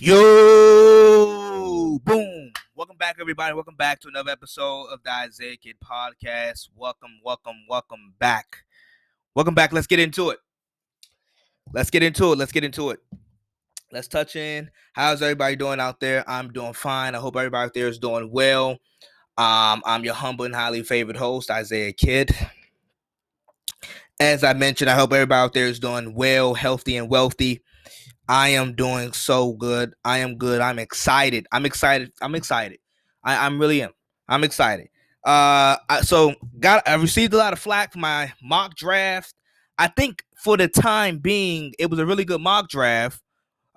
Yo, boom. Welcome back, everybody. Welcome back to another episode of the Isaiah Kid Podcast. Welcome, welcome, welcome back. Welcome back. Let's get into it. Let's get into it. Let's get into it. Let's touch in. How's everybody doing out there? I'm doing fine. I hope everybody out there is doing well. Um, I'm your humble and highly favored host, Isaiah Kid. As I mentioned, I hope everybody out there is doing well, healthy, and wealthy. I am doing so good. I am good. I'm excited. I'm excited. I'm excited. I, I'm really am. I'm excited. Uh, so got I received a lot of flack for my mock draft. I think for the time being, it was a really good mock draft.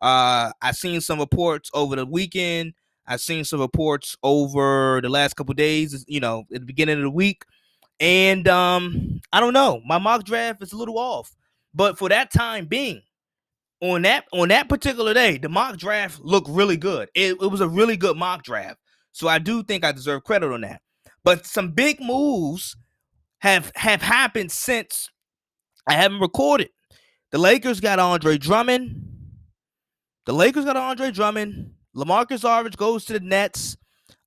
Uh, I seen some reports over the weekend. I've seen some reports over the last couple days. You know, at the beginning of the week, and um, I don't know. My mock draft is a little off, but for that time being, on that on that particular day, the mock draft looked really good. It, it was a really good mock draft. So I do think I deserve credit on that. But some big moves have have happened since I haven't recorded. The Lakers got Andre Drummond. The Lakers got Andre Drummond. LaMarcus Aldridge goes to the Nets.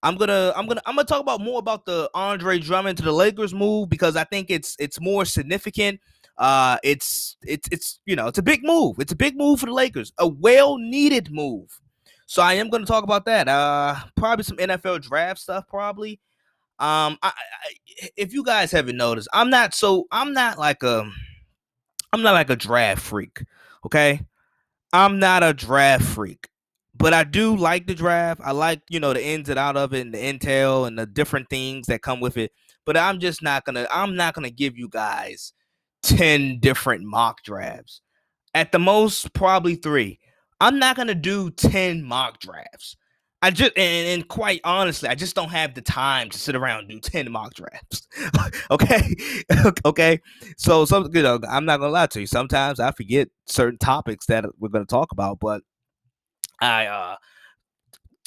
I'm gonna I'm gonna I'm gonna talk about more about the Andre Drummond to the Lakers move because I think it's it's more significant uh, it's it's it's you know it's a big move. It's a big move for the Lakers, a well needed move. So I am going to talk about that. Uh, probably some NFL draft stuff. Probably. Um, I, I, if you guys haven't noticed, I'm not so I'm not like a I'm not like a draft freak. Okay, I'm not a draft freak, but I do like the draft. I like you know the ins and out of it and the intel and the different things that come with it. But I'm just not gonna I'm not gonna give you guys 10 different mock drafts. At the most, probably three. I'm not going to do 10 mock drafts. I just, and, and, quite honestly, I just don't have the time to sit around and do 10 mock drafts. okay. okay. So, some, you know, I'm not to lie to you. Sometimes I forget certain topics that we're to talk about, but I, uh,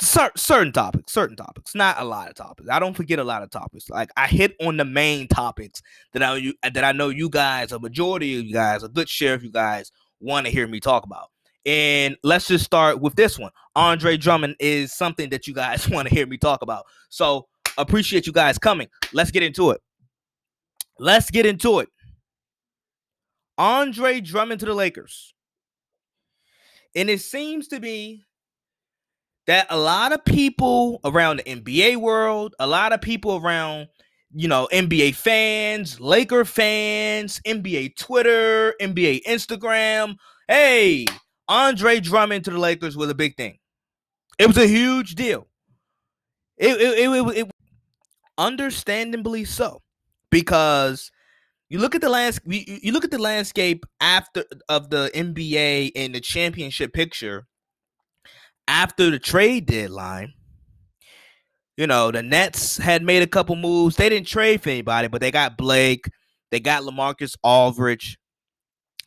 certain topics, certain topics, not a lot of topics. I don't forget a lot of topics. Like I hit on the main topics that I you that I know you guys, a majority of you guys, a good share of you guys want to hear me talk about. And let's just start with this one. Andre Drummond is something that you guys want to hear me talk about. So appreciate you guys coming. Let's get into it. Let's get into it. Andre Drummond to the Lakers. And it seems to be that a lot of people around the NBA world, a lot of people around, you know, NBA fans, Laker fans, NBA Twitter, NBA Instagram, hey, Andre Drummond to the Lakers was a big thing. It was a huge deal. It it, it, it, it understandably so because you look at the landscape you look at the landscape after of the NBA and the championship picture after the trade deadline, you know, the Nets had made a couple moves. They didn't trade for anybody, but they got Blake, they got LaMarcus Aldridge.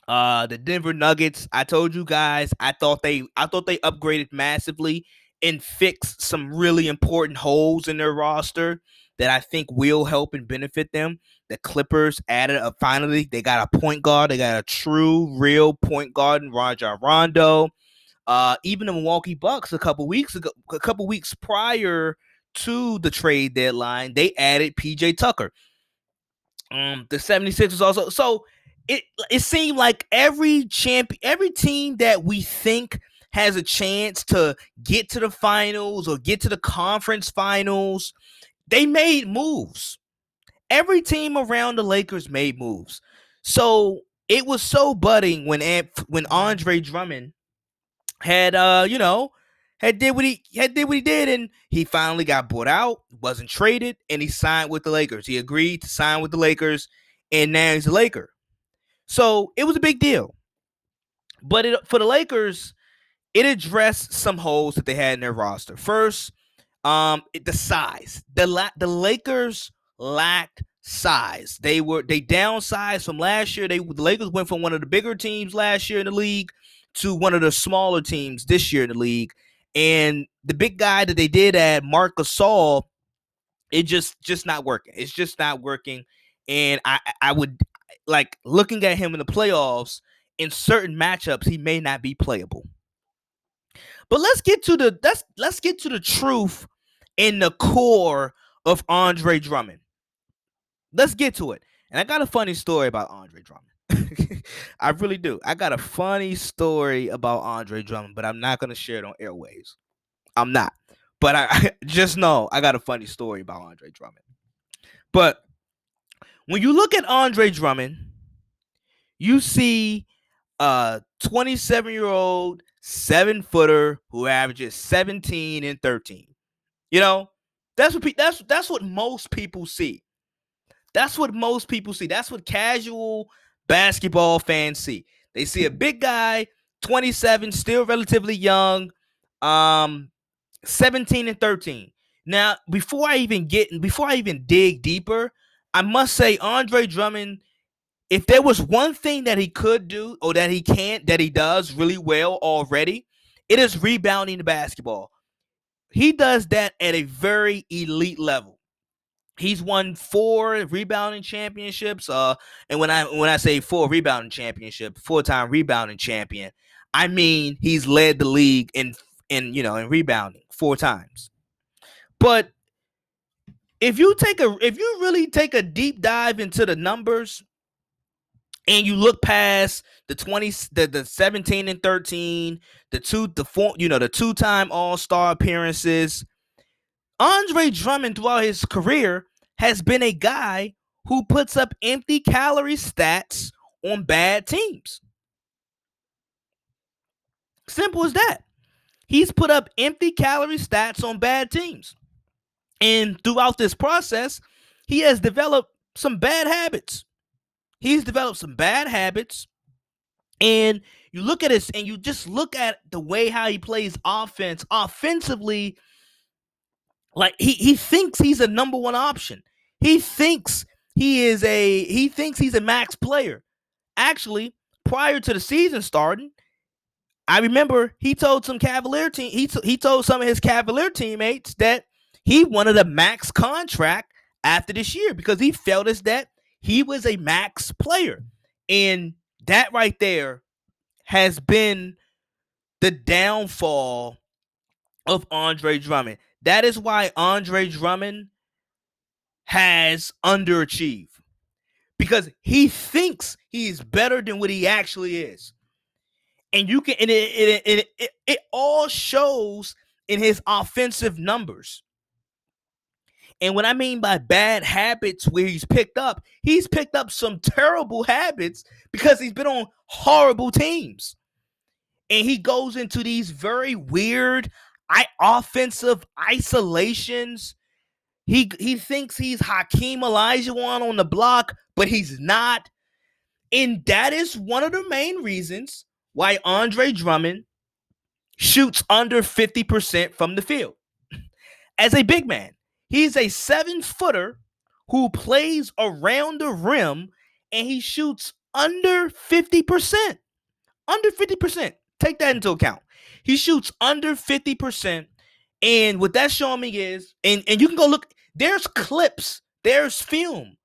Uh, the Denver Nuggets, I told you guys, I thought they I thought they upgraded massively and fixed some really important holes in their roster that I think will help and benefit them. The Clippers added a finally, they got a point guard, they got a true, real point guard in Rajon Rondo. Uh, even the Milwaukee Bucks a couple weeks ago, a couple weeks prior to the trade deadline, they added PJ Tucker. Um, the 76ers also. So it it seemed like every champion, every team that we think has a chance to get to the finals or get to the conference finals, they made moves. Every team around the Lakers made moves. So it was so budding when when Andre Drummond had uh, you know, had did what he had did what he did, and he finally got bought out, wasn't traded, and he signed with the Lakers. He agreed to sign with the Lakers, and now he's a Laker. So it was a big deal. But it, for the Lakers, it addressed some holes that they had in their roster. First, um, it, the size. The la- the Lakers lacked size. They were they downsized from last year. They the Lakers went from one of the bigger teams last year in the league to one of the smaller teams this year in the league. And the big guy that they did add, Marc Gasol, it just just not working. It's just not working. And I I would like looking at him in the playoffs in certain matchups, he may not be playable. But let's get to the let's let's get to the truth in the core of Andre Drummond. Let's get to it. And I got a funny story about Andre Drummond. I really do. I got a funny story about Andre Drummond, but I'm not going to share it on airwaves. I'm not. But I, I just know I got a funny story about Andre Drummond. But when you look at Andre Drummond, you see a 27 year old seven footer who averages 17 and 13. You know, that's what pe- that's that's what most people see. That's what most people see. That's what casual basketball fans see. They see a big guy, 27, still relatively young, um, 17 and 13. Now, before I even get before I even dig deeper, I must say Andre Drummond, if there was one thing that he could do or that he can't, that he does really well already, it is rebounding the basketball. He does that at a very elite level. He's won four rebounding championships. Uh, and when I when I say four rebounding championship, four time rebounding champion, I mean he's led the league in in you know in rebounding four times. But if you take a if you really take a deep dive into the numbers and you look past the 20 the, the 17 and 13 the two the four you know the two-time all-star appearances Andre Drummond throughout his career has been a guy who puts up empty calorie stats on bad teams. Simple as that. He's put up empty calorie stats on bad teams. And throughout this process, he has developed some bad habits. He's developed some bad habits. And you look at this and you just look at the way how he plays offense. Offensively, like he he thinks he's a number one option. He thinks he is a he thinks he's a max player. Actually, prior to the season starting, I remember he told some Cavalier team he t- he told some of his Cavalier teammates that he wanted a max contract after this year because he felt as that he was a max player. And that right there has been the downfall of Andre Drummond. That is why Andre Drummond has underachieved because he thinks he's better than what he actually is. And you can, and it, it, it, it, it all shows in his offensive numbers. And what I mean by bad habits, where he's picked up, he's picked up some terrible habits because he's been on horrible teams. And he goes into these very weird I offensive isolations. He he thinks he's Hakeem Olajuwon on the block, but he's not. And that is one of the main reasons why Andre Drummond shoots under 50% from the field. As a big man, he's a seven footer who plays around the rim and he shoots under 50%. Under 50%. Take that into account. He shoots under 50%. And what that's showing me is, and, and you can go look, there's clips, there's film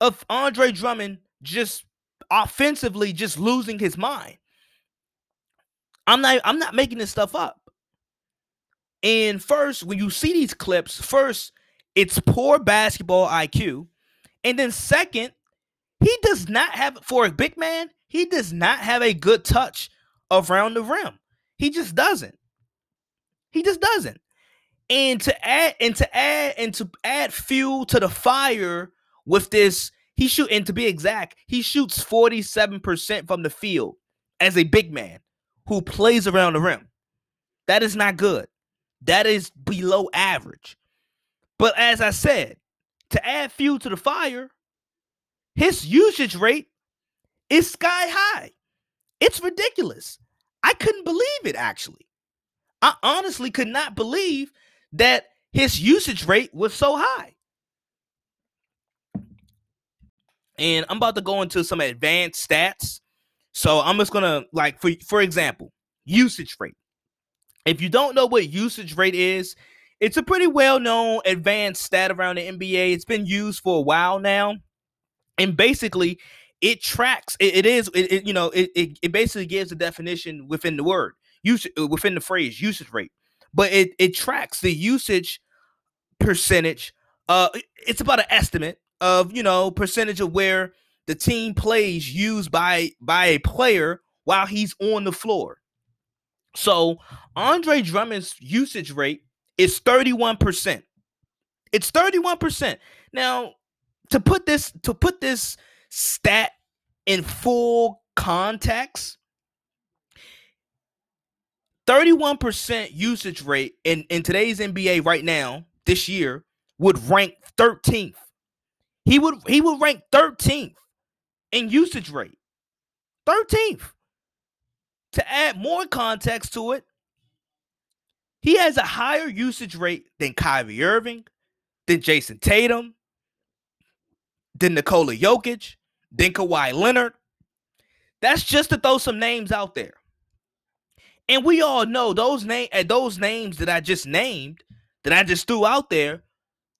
of Andre Drummond just offensively just losing his mind. I'm not I'm not making this stuff up. And first, when you see these clips, first, it's poor basketball IQ. And then second, he does not have for a big man, he does not have a good touch around the rim. He just doesn't. He just doesn't. And to add and to add and to add fuel to the fire with this, he shoot and to be exact, he shoots 47% from the field as a big man who plays around the rim. That is not good. That is below average. But as I said, to add fuel to the fire, his usage rate is sky high. It's ridiculous. I couldn't believe it actually. I honestly could not believe that his usage rate was so high. And I'm about to go into some advanced stats. So I'm just gonna like for for example, usage rate. If you don't know what usage rate is, it's a pretty well-known advanced stat around the NBA. It's been used for a while now. And basically, it tracks it, it is it, it, you know it, it, it basically gives a definition within the word usage uh, within the phrase usage rate, but it it tracks the usage percentage. Uh, it's about an estimate of you know percentage of where the team plays used by by a player while he's on the floor. So Andre Drummond's usage rate is 31%. It's 31%. Now, to put this to put this stat in full context, 31% usage rate in, in today's NBA right now, this year, would rank 13th. He would he would rank 13th in usage rate. 13th. To add more context to it, he has a higher usage rate than Kyrie Irving, than Jayson Tatum, than Nikola Jokic, than Kawhi Leonard. That's just to throw some names out there. And we all know those name eh, those names that I just named, that I just threw out there,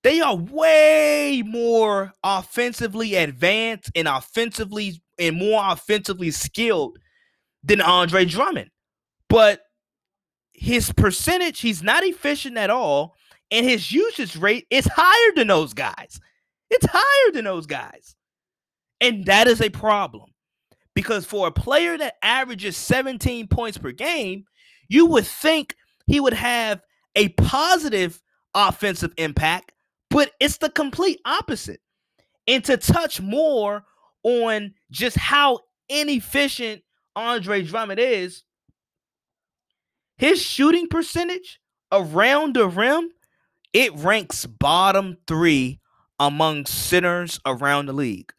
they are way more offensively advanced and offensively and more offensively skilled than Andre Drummond. But his percentage, he's not efficient at all, and his usage rate is higher than those guys. It's higher than those guys. And that is a problem. Because for a player that averages 17 points per game, you would think he would have a positive offensive impact, but it's the complete opposite. And to touch more on just how inefficient Andre Drummond is, his shooting percentage around the rim, it ranks bottom three among centers around the league.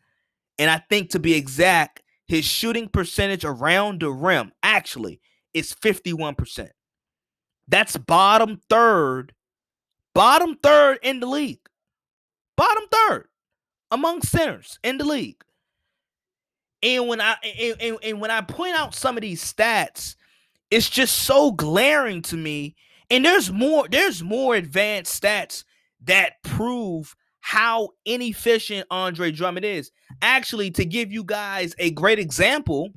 And I think to be exact, his shooting percentage around the rim actually is 51%. That's bottom third, bottom third in the league. Bottom third among centers in the league. And when I and, and, and when I point out some of these stats, it's just so glaring to me. And there's more, there's more advanced stats that prove how inefficient Andre Drummond is. Actually, to give you guys a great example,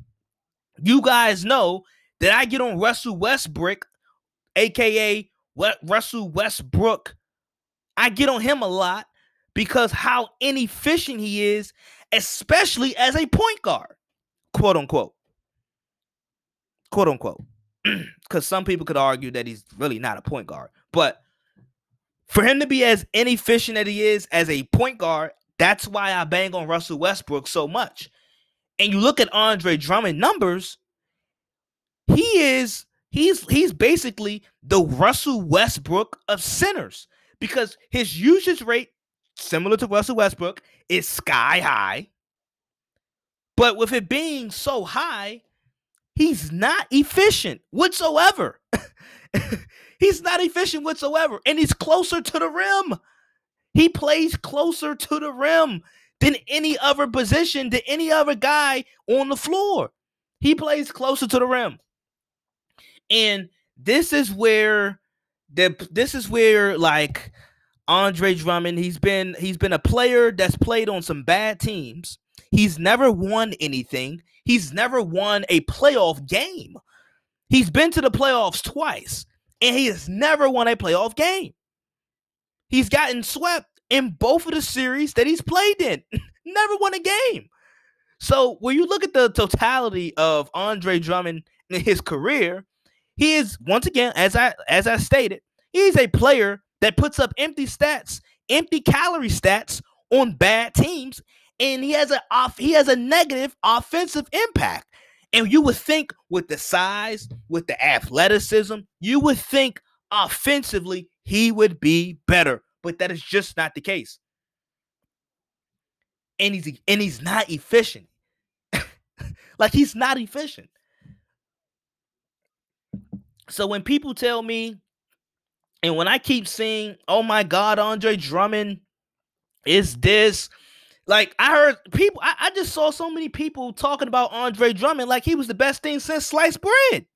you guys know that I get on Russell Westbrook, aka Russell Westbrook. I get on him a lot because how inefficient he is especially as a point guard, quote unquote. Quote unquote. Because some people could argue that he's really not a point guard. But for him to be as inefficient as he is as a point guard, that's why I bang on Russell Westbrook so much. And you look at Andre Drummond numbers, he is he's he's basically the Russell Westbrook of centers because his usage rate similar to Russell Westbrook is sky high. But with it being so high, he's not efficient whatsoever. he's not efficient whatsoever. And he's closer to the rim. He plays closer to the rim than any other position, than any other guy on the floor. He plays closer to the rim. And this is where the this is where like Andre Drummond, he's been he's been a player that's played on some bad teams. He's never won anything. He's never won a playoff game. He's been to the playoffs twice and he has never won a playoff game. He's gotten swept in both of the series that he's played in. never won a game. So when you look at the totality of Andre Drummond in his career, he is once again, as I as I stated, he's a player that puts up empty stats, empty calorie stats on bad teams, and he has a off he has a negative offensive impact. And you would think with the size, with the athleticism, you would think offensively he would be better, but that is just not the case. And he's and he's not efficient. like he's not efficient. So when people tell me and when I keep seeing, oh my God, Andre Drummond is this. Like I heard people, I, I, just saw so many people talking about Andre Drummond like he was the best thing since sliced bread.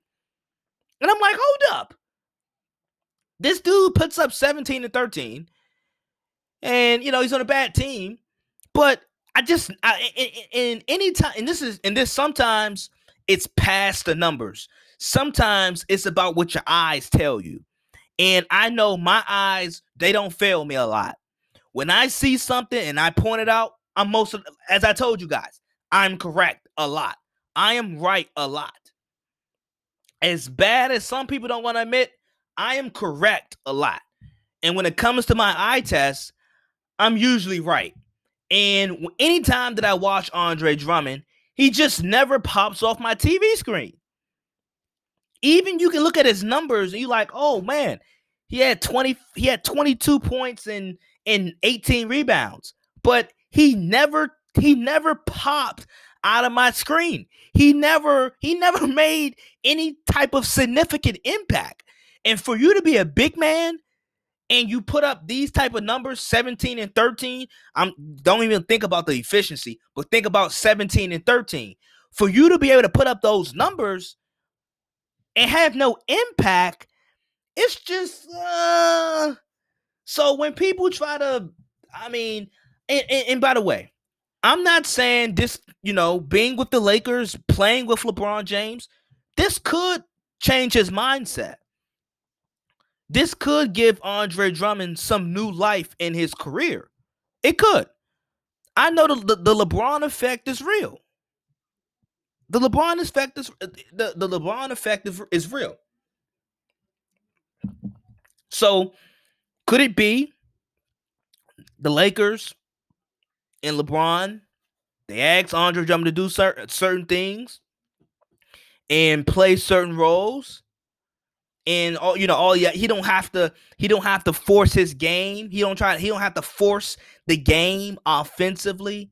And I'm like, hold up. This dude puts up 17 and 13. And you know, he's on a bad team. But I just I, in, in any time, and this is and this sometimes it's past the numbers. sometimes it's about what your eyes tell you. And I know my eyes, they don't fail me a lot. When I see something and I point it out, I'm most of, as I told you guys, I'm correct a lot. I am right a lot. As bad as some people don't want to admit, I am correct a lot. And when it comes to my eye test, I'm usually right. And anytime that I watch Andre Drummond, he just never pops off my TV screen. Even you can look at his numbers and you're like, oh man, he had 20, he had 22 points and and 18 rebounds, but he never he never popped out of my screen. He never he never made any type of significant impact. And for you to be a big man and you put up these type of numbers 17 and 13 i'm don't even think about the efficiency but think about 17 and 13 for you to be able to put up those numbers and have no impact it's just uh so when people try to i mean and, and, and by the way i'm not saying this you know being with the lakers playing with lebron james this could change his mindset this could give Andre Drummond some new life in his career. It could. I know the, the, the LeBron effect is real. The LeBron effect is the, the LeBron effect is, is real. So could it be the Lakers and LeBron? They asked Andre Drummond to do certain certain things and play certain roles and all you know all yeah he don't have to he don't have to force his game. He don't try he don't have to force the game offensively.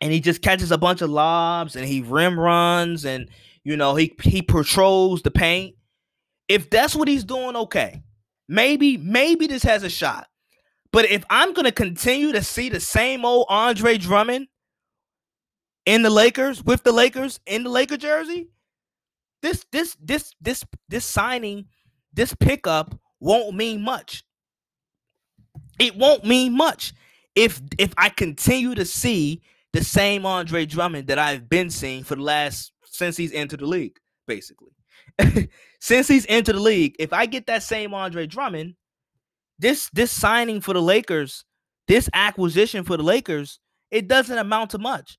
And he just catches a bunch of lobs and he rim runs and you know he he patrols the paint. If that's what he's doing okay. Maybe maybe this has a shot but if i'm going to continue to see the same old andre drummond in the lakers with the lakers in the laker jersey this this this this this signing, this pickup won't mean much. It won't mean much if if I continue to see the same Andre Drummond that I've been seeing for the last since he's entered the league, basically. since he's entered the league, if I get that same Andre Drummond, this this signing for the Lakers, this acquisition for the Lakers, it doesn't amount to much.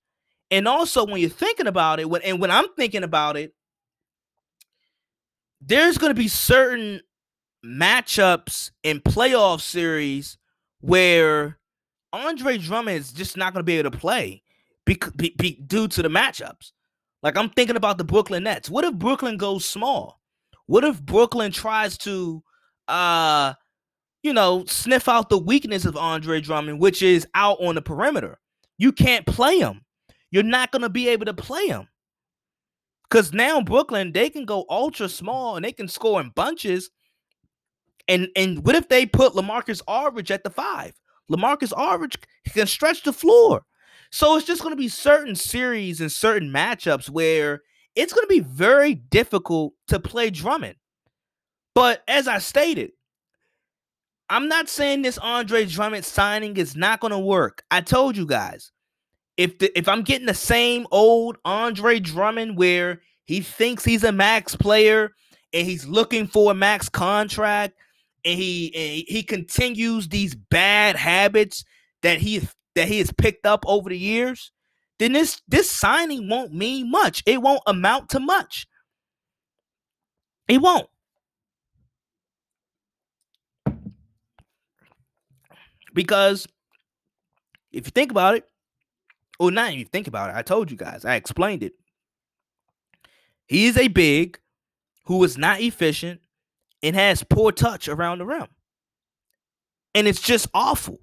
And also, when you're thinking about it, when and when I'm thinking about it, there's going to be certain matchups in playoff series where Andre Drummond is just not going to be able to play be, be, due to the matchups. Like I'm thinking about the Brooklyn Nets. What if Brooklyn goes small? What if Brooklyn tries to uh you know, sniff out the weakness of Andre Drummond, which is out on the perimeter. You can't play him. You're not going to be able to play him. Because now Brooklyn, they can go ultra small and they can score in bunches. And and what if they put Lamarcus Aldridge at the five? Lamarcus Aldridge can stretch the floor. So it's just going to be certain series and certain matchups where it's going to be very difficult to play Drummond. But as I stated, I'm not saying this Andre Drummond signing is not going to work. I told you guys if the, if I'm getting the same old Andre Drummond where he thinks he's a max player and he's looking for a max contract and he and he continues these bad habits that he that he has picked up over the years, then this this signing won't mean much. It won't amount to much. It won't. Because if you think about it, well, now you think about it, I told you guys, I explained it. He is a big who is not efficient and has poor touch around the rim. And it's just awful.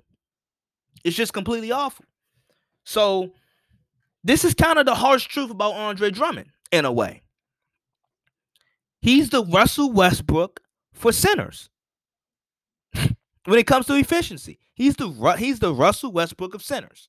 It's just completely awful. So, this is kind of the harsh truth about Andre Drummond in a way. He's the Russell Westbrook for centers. when it comes to efficiency, he's the he's the Russell Westbrook of centers.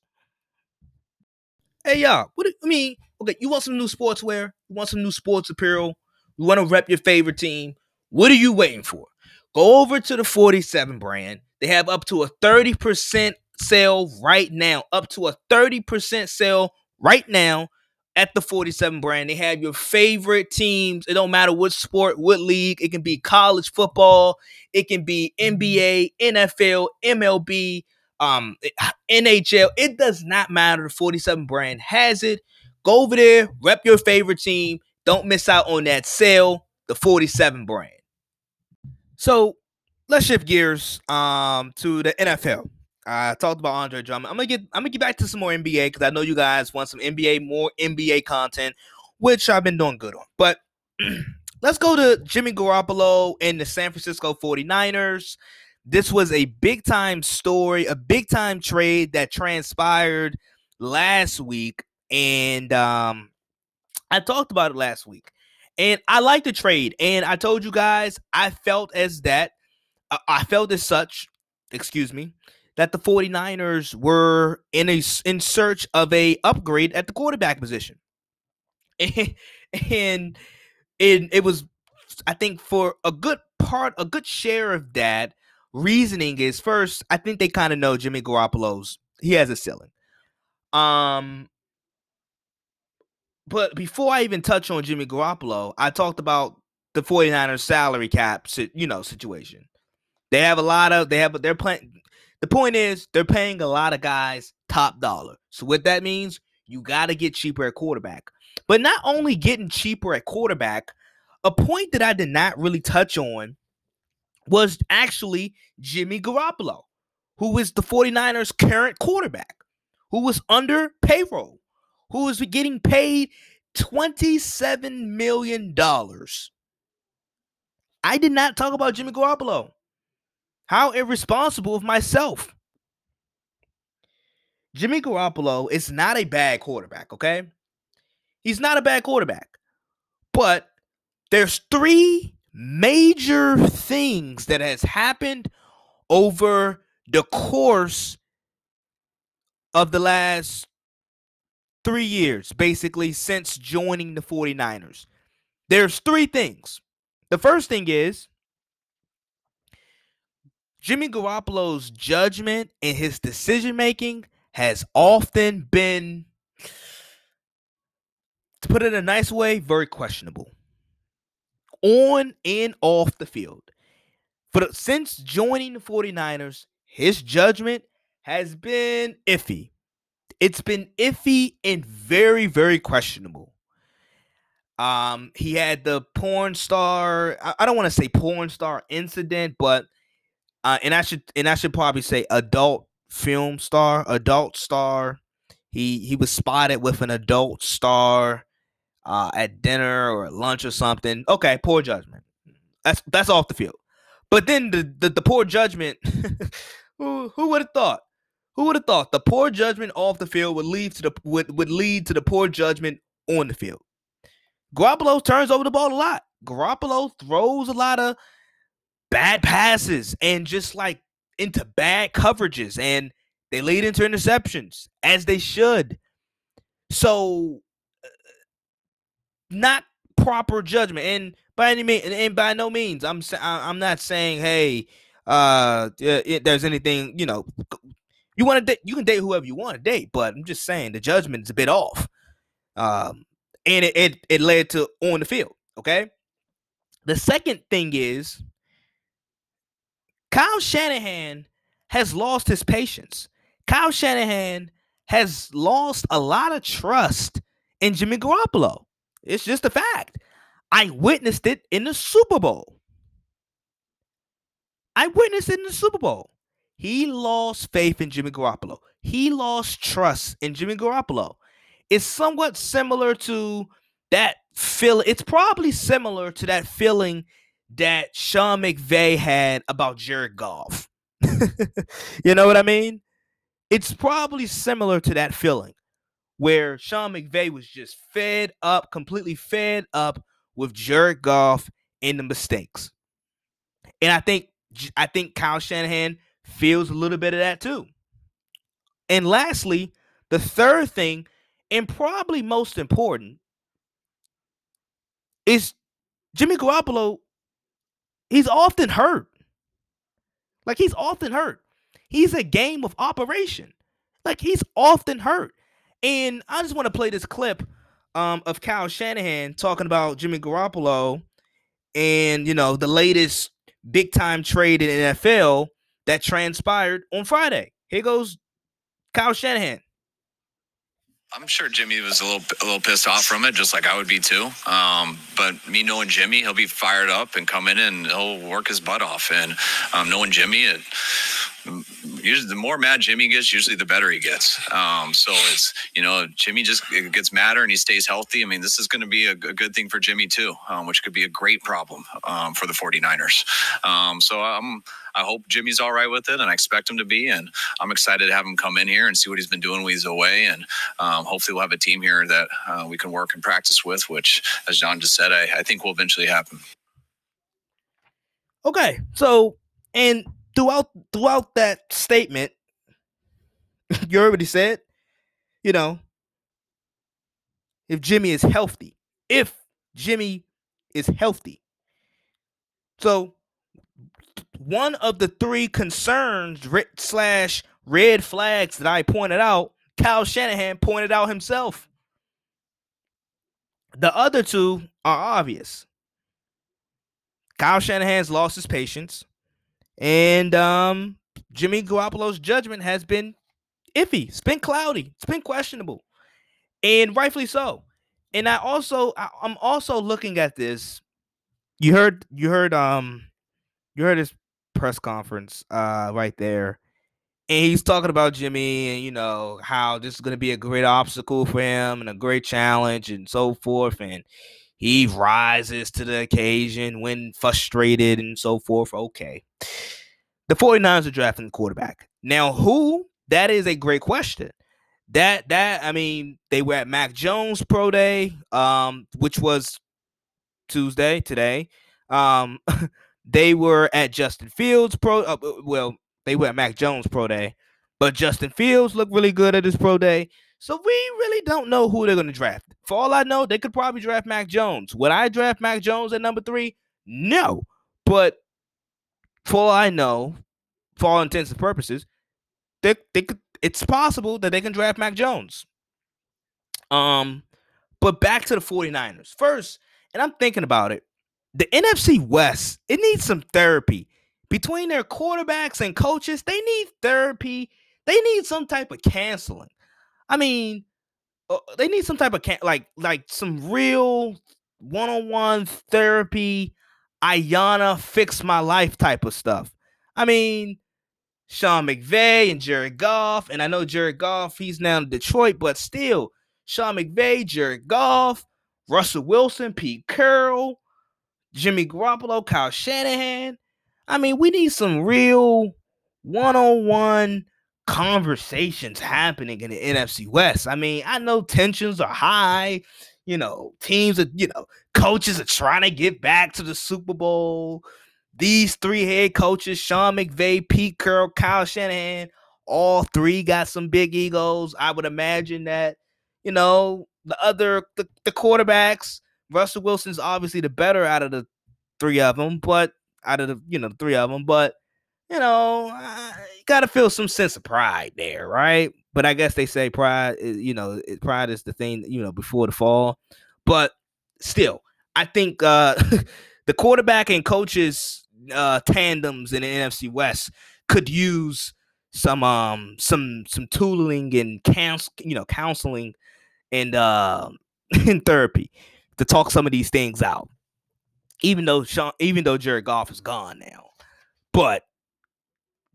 Hey y'all, what do, I mean, okay, you want some new sportswear? You want some new sports apparel? You want to rep your favorite team? What are you waiting for? Go over to the 47 brand. They have up to a 30% sale right now. Up to a 30% sale right now at the 47 brand. They have your favorite teams. It don't matter what sport, what league. It can be college football, it can be NBA, NFL, MLB, um, NHL. It does not matter. The 47 brand has it. Go over there, rep your favorite team. Don't miss out on that sale. The 47 brand. So let's shift gears um to the NFL. I talked about Andre Drummond. I'm gonna get I'm gonna get back to some more NBA because I know you guys want some NBA, more NBA content, which I've been doing good on. But let's go to Jimmy Garoppolo and the San Francisco 49ers. This was a big time story, a big time trade that transpired last week. And um, I talked about it last week. And I like the trade. And I told you guys I felt as that uh, I felt as such, excuse me, that the 49ers were in a in search of a upgrade at the quarterback position. And, and it, it was I think for a good part, a good share of that reasoning is first, I think they kind of know Jimmy Garoppolo's he has a ceiling. Um but before I even touch on Jimmy Garoppolo, I talked about the 49ers salary cap, you know, situation. They have a lot of they have they're playing the point is they're paying a lot of guys top dollar. So what that means, you got to get cheaper at quarterback. But not only getting cheaper at quarterback, a point that I did not really touch on was actually Jimmy Garoppolo, who is the 49ers current quarterback, who was under payroll who is getting paid $27 million. I did not talk about Jimmy Garoppolo. How irresponsible of myself. Jimmy Garoppolo is not a bad quarterback, okay? He's not a bad quarterback. But there's three major things that has happened over the course of the last three years, basically, since joining the 49ers. There's three things. The first thing is Jimmy Garoppolo's judgment and his decision making has often been, to put it in a nice way, very questionable. On and off the field. But since joining the 49ers, his judgment has been iffy it's been iffy and very, very questionable. Um, he had the porn star. I, I don't want to say porn star incident, but uh, and I should and I should probably say adult film star, adult star. He he was spotted with an adult star uh, at dinner or lunch or something. Okay, poor judgment. That's that's off the field. But then the the, the poor judgment. who who would have thought? Who would have thought the poor judgment off the field would lead to the would, would lead to the poor judgment on the field? Garoppolo turns over the ball a lot. Garoppolo throws a lot of bad passes and just like into bad coverages and they lead into interceptions as they should. So uh, not proper judgment and by any means and by no means I'm I'm not saying hey uh there's anything you know you want to you can date whoever you want to date, but I'm just saying the judgment is a bit off. Um, and it, it it led to on the field. Okay. The second thing is Kyle Shanahan has lost his patience. Kyle Shanahan has lost a lot of trust in Jimmy Garoppolo. It's just a fact. I witnessed it in the Super Bowl. I witnessed it in the Super Bowl. He lost faith in Jimmy Garoppolo. He lost trust in Jimmy Garoppolo. It's somewhat similar to that feel. It's probably similar to that feeling that Sean McVay had about Jared Goff. you know what I mean? It's probably similar to that feeling where Sean McVay was just fed up, completely fed up with Jared Goff and the mistakes. And I think I think Kyle Shanahan feels a little bit of that too. And lastly, the third thing, and probably most important, is Jimmy Garoppolo. He's often hurt. Like he's often hurt. He's a game of operation. Like he's often hurt. And I just want to play this clip um, of Kyle Shanahan talking about Jimmy Garoppolo and you know the latest big time trade in NFL that transpired on Friday. Here goes Kyle Shanahan. I'm sure Jimmy was a little a little pissed off from it, just like I would be too. Um, but me knowing Jimmy, he'll be fired up and come in and he'll work his butt off. And um, knowing Jimmy, it, usually the more mad Jimmy gets, usually the better he gets. Um, so it's you know Jimmy just gets madder and he stays healthy. I mean, this is going to be a, a, good thing for Jimmy too, um, which could be a great problem um, for the 49ers. Um, so I'm I hope Jimmy's all right with it, and I expect him to be. And I'm excited to have him come in here and see what he's been doing when he's away. And um, hopefully, we'll have a team here that uh, we can work and practice with, which, as John just said, I, I think will eventually happen. Okay, so and throughout throughout that statement, you already said, you know, if Jimmy is healthy, if Jimmy is healthy. So one of the three concerns slash red flags that I pointed out, Kyle Shanahan pointed out himself. The other two are obvious. Kyle Shanahan's lost his patience, and um, Jimmy Garoppolo's judgment has been iffy. It's been cloudy. It's been questionable, and rightfully so. And I also, I, I'm also looking at this. You heard, you heard, um, you heard his press conference uh, right there. And he's talking about Jimmy and, you know, how this is going to be a great obstacle for him and a great challenge and so forth. And he rises to the occasion when frustrated and so forth. Okay. The 49ers are drafting the quarterback. Now, who? That is a great question. That that I mean, they were at Mac Jones Pro Day, um, which was Tuesday today. Um, They were at Justin Fields pro. Uh, well, they were at Mac Jones pro day, but Justin Fields looked really good at his pro day. So we really don't know who they're going to draft. For all I know, they could probably draft Mac Jones. Would I draft Mac Jones at number three? No. But for all I know, for all intents and purposes, they, they could, it's possible that they can draft Mac Jones. Um, but back to the 49ers. First, and I'm thinking about it the NFC West, it needs some therapy. Between their quarterbacks and coaches, they need therapy. They need some type of canceling. I mean, uh, they need some type of like like some real one-on-one therapy, Iyanla fix my life type of stuff. I mean, Sean McVay and Jared Goff, and I know Jared Goff, he's now in Detroit, but still, Sean McVay, Jared Goff, Russell Wilson, Pete Carroll, Jimmy Garoppolo, Kyle Shanahan. I mean, we need some real one-on-one conversations happening in the NFC West. I mean, I know tensions are high. You know, teams are, you know, coaches are trying to get back to the Super Bowl. These three head coaches, Sean McVay, Pete Carroll, Kyle Shanahan, all three got some big egos. I would imagine that, you know, the other the, the quarterbacks Russell Wilson's obviously the better out of the three of them, but out of the you know the three of them, but you know, you got to feel some sense of pride there, right? But I guess they say pride is, you know, pride is the thing, you know, before the fall. But still, I think uh the quarterback and coaches uh tandems in the NFC West could use some um some some tooling and counsel, you know, counseling and uh in therapy to talk some of these things out. Even though Sean, even though Jared Goff is gone now, but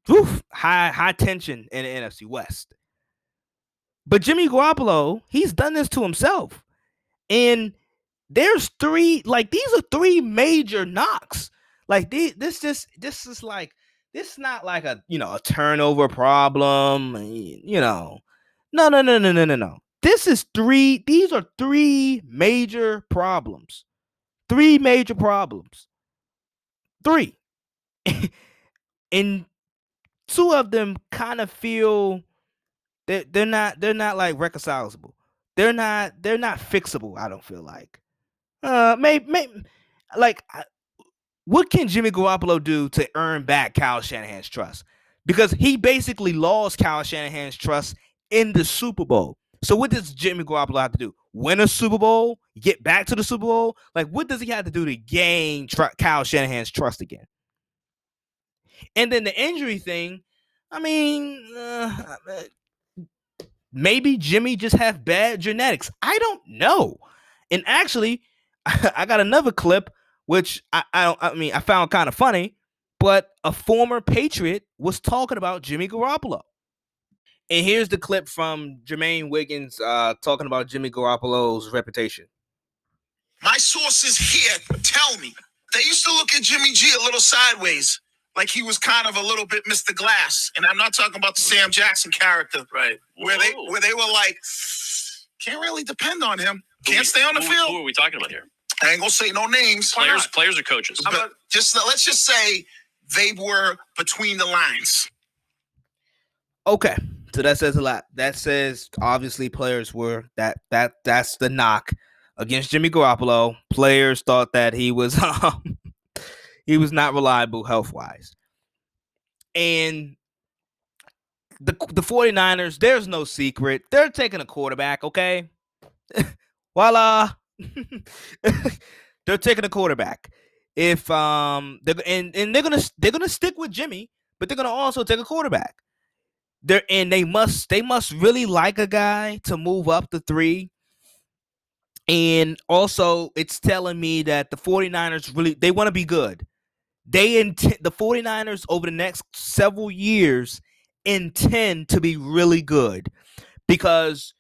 oof, high high tension in the NFC West. But Jimmy Garoppolo, he's done this to himself, and there's three like these are three major knocks. Like these, this just this is like this is not like a you know a turnover problem. You know, no no no no no no no. This is three, these are three major problems. Three major problems. Three. and two of them kind of feel that they're not they're not like reconcilable. They're not they're not fixable, I don't feel like. Uh maybe, maybe like what can Jimmy Garoppolo do to earn back Kyle Shanahan's trust? Because he basically lost Kyle Shanahan's trust in the Super Bowl. So what does Jimmy Garoppolo have to do? Win a Super Bowl, get back to the Super Bowl? Like what does he have to do to gain tr- Kyle Shanahan's trust again? And then the injury thing, I mean, uh, maybe Jimmy just have bad genetics. I don't know. And actually, I got another clip which I, I I mean I found kind of funny, but a former Patriot was talking about Jimmy Garoppolo. And here's the clip from Jermaine Wiggins uh, talking about Jimmy Garoppolo's reputation. My sources here tell me they used to look at Jimmy G a little sideways, like he was kind of a little bit Mr. Glass. And I'm not talking about the Sam Jackson character, Right. where they where they were like, can't really depend on him. Can't we- stay on the who- field. Who are we talking about here? I ain't gonna say no names. Players, players or coaches? But just let's just say they were between the lines. Okay. So that says a lot. That says obviously players were that that that's the knock against Jimmy Garoppolo. Players thought that he was um he was not reliable health wise. And the the 49ers, there's no secret. They're taking a quarterback, okay? Voila. they're taking a quarterback. If um they're and, and they're gonna they're gonna stick with Jimmy, but they're gonna also take a quarterback. They're and they must they must really like a guy to move up the three. And also it's telling me that the 49ers really they want to be good. They intend the 49ers over the next several years intend to be really good because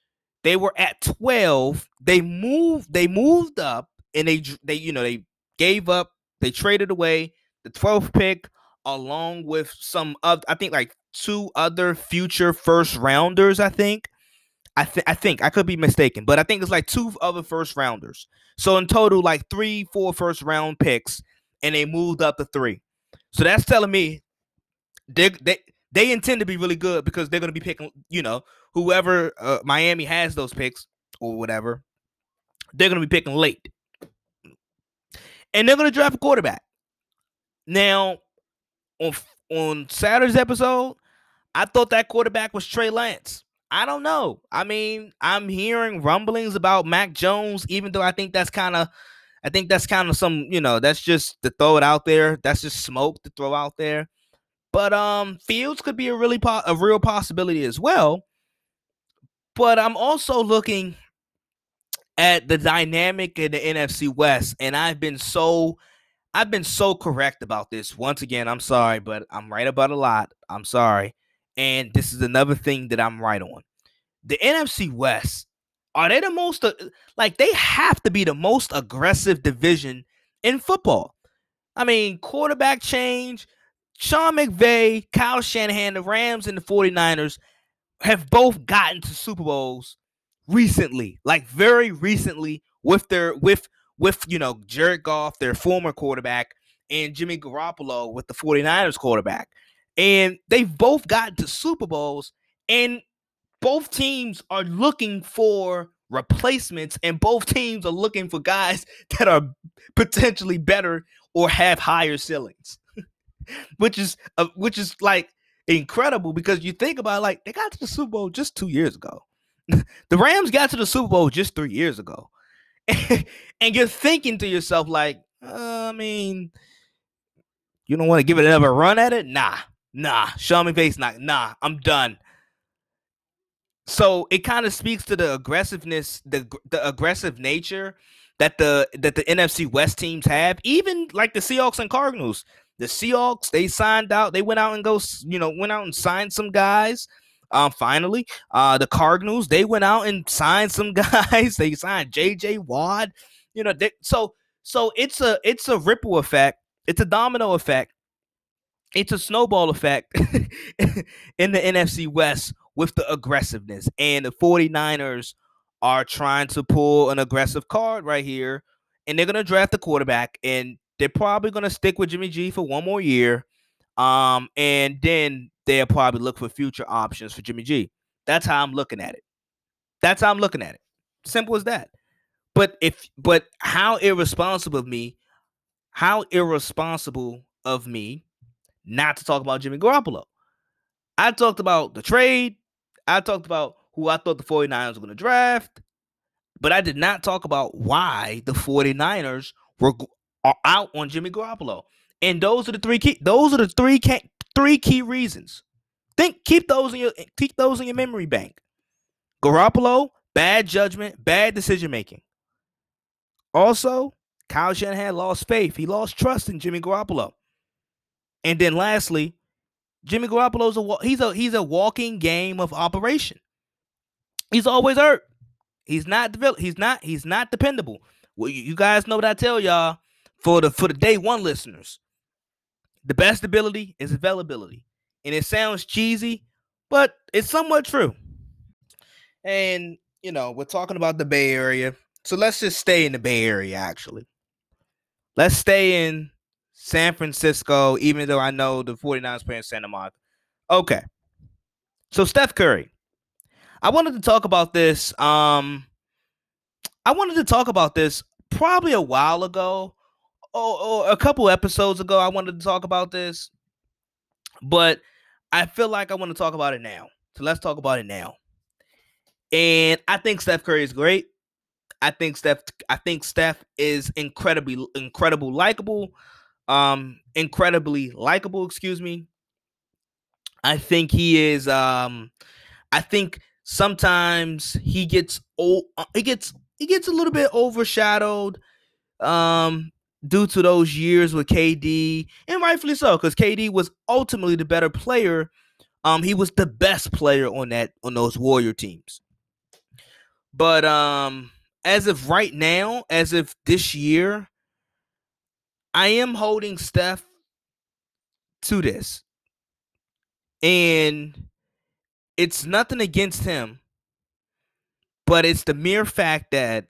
they were at 12 they moved they moved up and they they you know they gave up they traded away the 12th pick along with some of I think like two other future first rounders I think. I think I think I could be mistaken but I think it's like two other first rounders. So in total like three four first round picks and they moved up to 3 so that's telling me they they they intend to be really good because they're going to be picking you know whoever uh, Miami has those picks or whatever they're going to be picking late and they're going to draft a quarterback now on on Saturday's episode, I thought that quarterback was Trey Lance. I don't know. I mean, I'm hearing rumblings about Mac Jones, even though I think that's kind of, I think that's kind of some, you know, that's just to throw it out there. That's just smoke to throw out there. But um, Fields could be a really po- a real possibility as well. But I'm also looking at the dynamic in the NFC West, and I've been so I've been so correct about this. Once again, I'm sorry, but I'm right about a lot. I'm sorry. And this is another thing that I'm right on. The NFC West, are they the most uh, like they have to be the most aggressive division in football? I mean, quarterback change, Sean McVay, Kyle Shanahan, the Rams and the 49ers have both gotten to Super Bowls recently, like very recently with their with with you know Jared Goff, their former quarterback, and Jimmy Garoppolo with the 49ers quarterback. And they've both gotten to Super Bowls, and both teams are looking for replacements, and both teams are looking for guys that are potentially better or have higher ceilings. which is uh, which is like incredible because you think about it, like they got to the Super Bowl just two years ago. the Rams got to the Super Bowl just three years ago. and you're thinking to yourself, like, uh, I mean, you don't want to give it another run at it? Nah, nah. Sean McVay's not, nah, I'm done. So it kind of speaks to the aggressiveness, the the aggressive nature that the that the NFC West teams have, even like the Seahawks and Cardinals. The Seahawks, they signed out, they went out and go, you know, went out and signed some guys. Um, finally, uh, the Cardinals, they went out and signed some guys. They signed JJ Watt. You know, they, so so it's a it's a ripple effect. It's a domino effect. It's a snowball effect in the NFC West with the aggressiveness. And the 49ers are trying to pull an aggressive card right here. And they're going to draft the quarterback. And they're probably going to stick with Jimmy G for one more year. Um, and then they'll probably look for future options for Jimmy G. That's how I'm looking at it. That's how I'm looking at it. Simple as that. But if but how irresponsible of me, how irresponsible of me not to talk about Jimmy Garoppolo. I talked about the trade. I talked about who I thought the 49ers were going to draft, but I did not talk about why the 49ers were are out on Jimmy Garoppolo. And those are the three key those are the three key, three key reasons. Think keep those in your keep those in your memory bank. Garoppolo, bad judgment, bad decision making. Also, Kyle Shanahan lost faith. He lost trust in Jimmy Garoppolo. And then lastly, Jimmy Garoppolo's a he's a he's a walking game of operation. He's always hurt. He's not he's not he's not dependable. Well, you guys know what I tell y'all for the for the day one listeners. The best ability is availability. And it sounds cheesy, but it's somewhat true. And you know, we're talking about the Bay Area. So let's just stay in the Bay Area actually. Let's stay in San Francisco, even though I know the 49ers play in Santa Monica. Okay. So Steph Curry. I wanted to talk about this. Um, I wanted to talk about this probably a while ago. or, oh, a couple episodes ago, I wanted to talk about this. But I feel like I want to talk about it now. So let's talk about it now. And I think Steph Curry is great. I think Steph I think Steph is incredibly incredible likable um incredibly likable excuse me. I think he is um i think sometimes he gets oh he gets he gets a little bit overshadowed um due to those years with KD and rightfully so cuz KD was ultimately the better player. Um he was the best player on that on those warrior teams. But um as of right now as of this year I am holding Steph to this. And it's nothing against him, but it's the mere fact that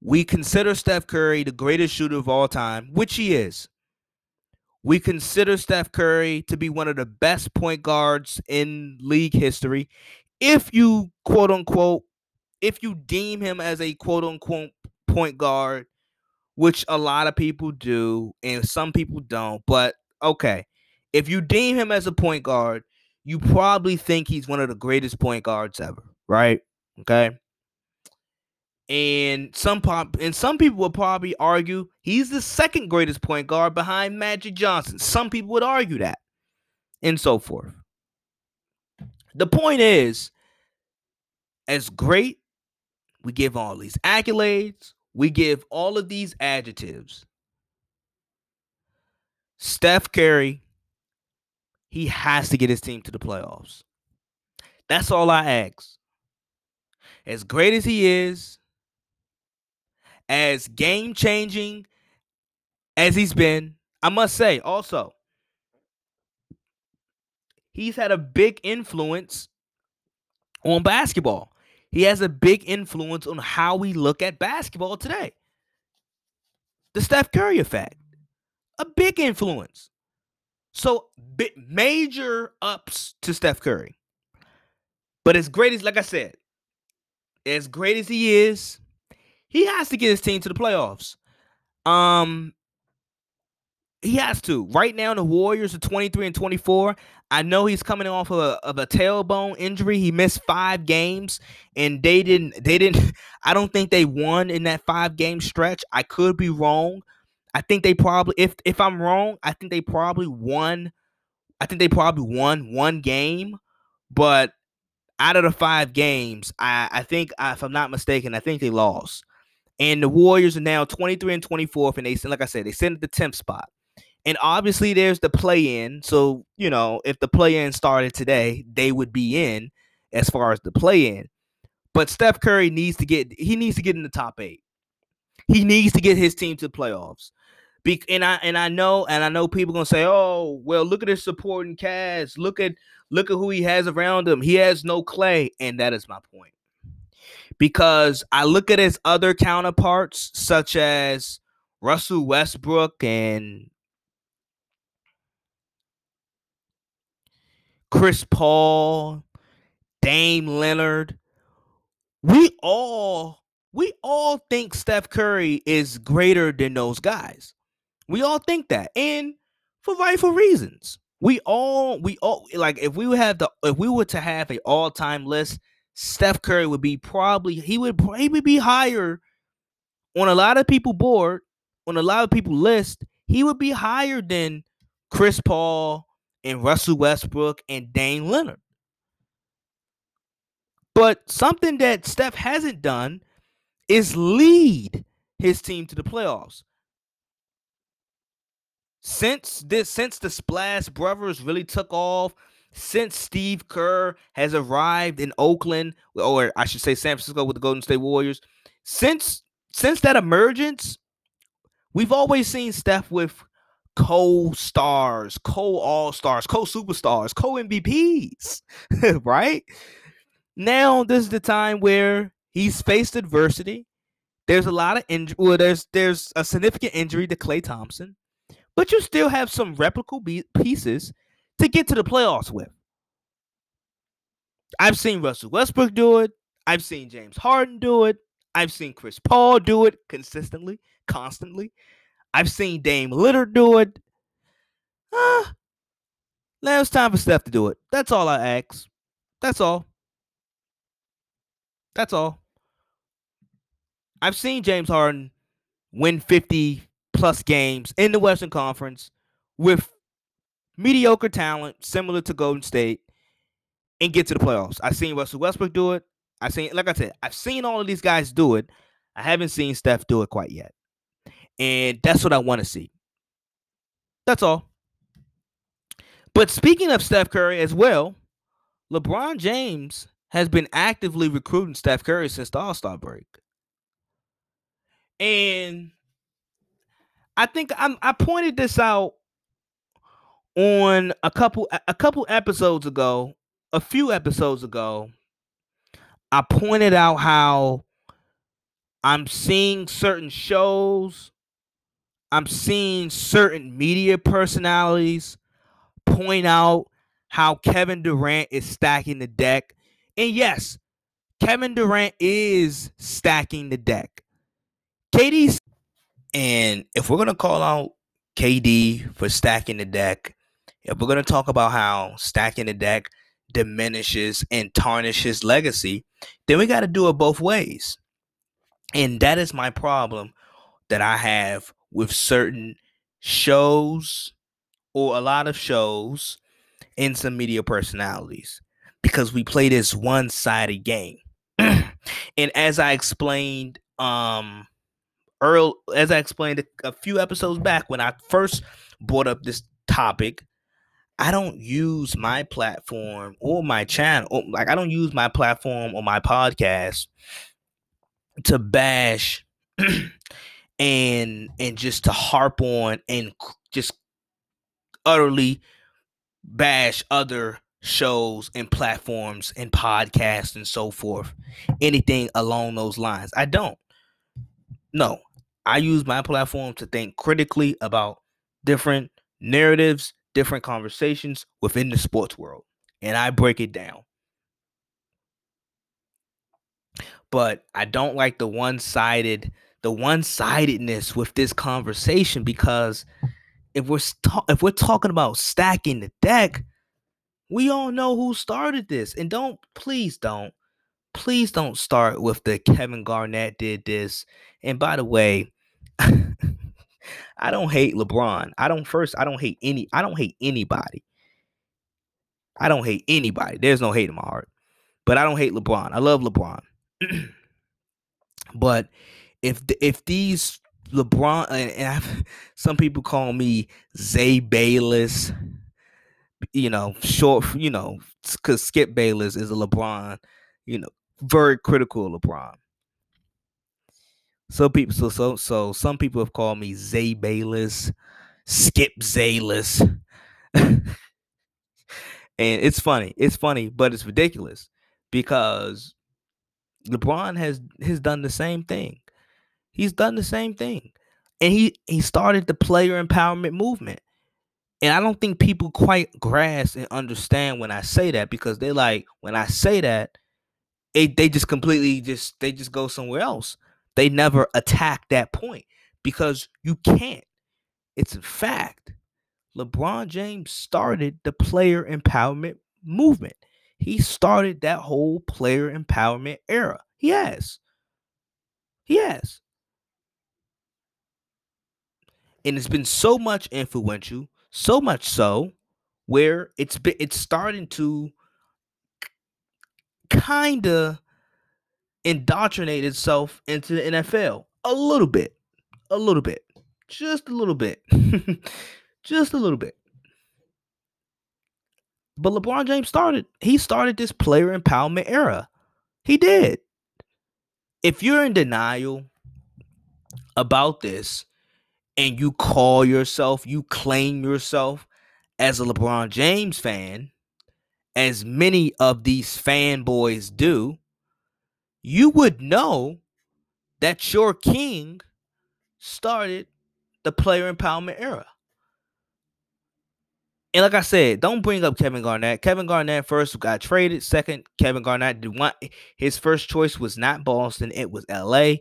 we consider Steph Curry the greatest shooter of all time, which he is. We consider Steph Curry to be one of the best point guards in league history. If you quote unquote, if you deem him as a quote unquote point guard which a lot of people do, and some people don't. But okay, if you deem him as a point guard, you probably think he's one of the greatest point guards ever, right? Okay. And some pop and some people would probably argue he's the second greatest point guard behind Magic Johnson. Some people would argue that, and so forth. The point is, as great, we give all these accolades, we give all of these adjectives. Steph Curry, he has to get his team to the playoffs. That's all I ask. As great as he is, as game changing as he's been, I must say also, he's had a big influence on basketball. He has a big influence on how we look at basketball today. The Steph Curry effect, a big influence. So, major ups to Steph Curry. But as great as, like I said, as great as he is, he has to get his team to the playoffs. Um, he has to. Right now, the Warriors are 23 and 24. I know he's coming off of a, of a tailbone injury. He missed five games, and they didn't. They didn't. I don't think they won in that five game stretch. I could be wrong. I think they probably. If if I'm wrong, I think they probably won. I think they probably won one game, but out of the five games, I I think if I'm not mistaken, I think they lost. And the Warriors are now 23 and 24, and they like I said, they sit at the 10th spot. And obviously, there's the play in. So, you know, if the play in started today, they would be in as far as the play in. But Steph Curry needs to get he needs to get in the top eight. He needs to get his team to the playoffs. Be, and I and I know and I know people gonna say, oh well, look at his supporting cast. Look at look at who he has around him. He has no Klay, and that is my point. Because I look at his other counterparts, such as Russell Westbrook and Chris Paul, Dame Lillard, We all we all think Steph Curry is greater than those guys. We all think that. And for rightful reasons. We all we all like if we have the if we were to have a all-time list, Steph Curry would be probably he would probably be higher on a lot of people board, on a lot of people list, he would be higher than Chris Paul and Russell Westbrook and Dame Lillard. But something that Steph hasn't done is lead his team to the playoffs. Since this since the Splash Brothers really took off, since Steve Kerr has arrived in Oakland, or I should say San Francisco with the Golden State Warriors, since since that emergence, we've always seen Steph with co-stars, co-all-stars, co-superstars, co-MVPs, right? Now this is the time where he's faced adversity. There's a lot of injury. Well, there's there's a significant injury to Klay Thompson, but you still have some replicable be- pieces to get to the playoffs with. I've seen Russell Westbrook do it. I've seen James Harden do it. I've seen Chris Paul do it consistently, constantly. I've seen Dame Lillard do it. Uh, now it's time for Steph to do it. That's all I ask. That's all. That's all. I've seen James Harden win 50 plus games in the Western Conference with mediocre talent similar to Golden State and get to the playoffs. I've seen Russell Westbrook do it. I've seen, like I said, I've seen all of these guys do it. I haven't seen Steph do it quite yet. And that's what I want to see. That's all. But speaking of Steph Curry as well, LeBron James has been actively recruiting Steph Curry since the All Star break. And I think I'm, I pointed this out on a couple a couple episodes ago, a few episodes ago I pointed out how I'm seeing certain shows, I'm seeing certain media personalities point out how Kevin Durant is stacking the deck. And yes, Kevin Durant is stacking the deck. KD's and if we're gonna call out KD for stacking the deck, if we're gonna talk about how stacking the deck diminishes and tarnishes legacy, then we got to do it both ways. And that is my problem that I have with certain shows or a lot of shows and some media personalities because we play this one-sided game. and as I explained um earl as I explained a, a few episodes back when I first brought up this topic, I don't use my platform or my channel, like I don't use my platform or my podcast to bash and and just to harp on and just utterly bash other shows and platforms and podcasts and so forth. Anything along those lines. I don't. No. I use my platform to think critically about different narratives different conversations within the sports world and I break it down. But I don't like the one-sided the one-sidedness with this conversation because if we're ta- if we're talking about stacking the deck, we all know who started this. And don't please don't please don't start with the Kevin Garnett did this. And by the way, I don't hate LeBron. I don't first, I don't hate any, I don't hate anybody. I don't hate anybody. There's no hate in my heart. But I don't hate LeBron. I love LeBron. but if if these LeBron and, some people call me Zay Bayless, you know, short, you know, because Skip Bayless is a LeBron, you know, very critical of LeBron. Some people, so so so some people have called me Zay Bayless, Skip Zayless, and it's funny. It's funny, but it's ridiculous because LeBron has has done the same thing. He's done the same thing, and he he started the player empowerment movement. And I don't think people quite grasp and understand when I say that because they like when I say that, it, they just completely just they just go somewhere else. They never attack that point because you can't. It's a fact. LeBron James started the player empowerment movement. He started that whole player empowerment era. He has. And it's been so much influential, so much so where it's been it's starting to kind of indoctrinate itself into the NFL a little bit. A little bit. Just a little bit. Just a little bit. But LeBron James started, he started this player empowerment era. He did. If you're in denial about this and you call yourself, you claim yourself as a LeBron James fan, as many of these fanboys do, you would know that your king started the player empowerment era. And like I said, don't bring up Kevin Garnett. Kevin Garnett first got traded. Second, Kevin Garnett did want his first choice was not Boston, it was LA.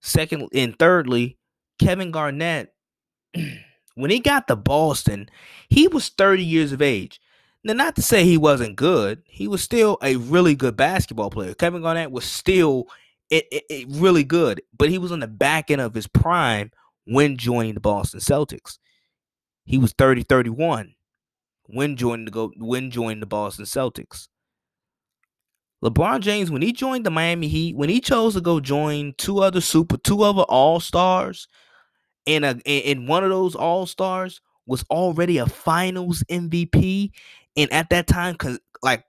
Second and thirdly, Kevin Garnett, when he got to Boston, he was 30 years of age. Now, not to say he wasn't good, he was still a really good basketball player. Kevin Garnett was still it, it, it really good, but he was on the back end of his prime when joining the Boston Celtics. He was 30 31 when joining the go when joining the Boston Celtics. LeBron James, when he joined the Miami Heat, when he chose to go join two other super, two other All Stars, and a in one of those All Stars was already a Finals MVP, and at that time, cause like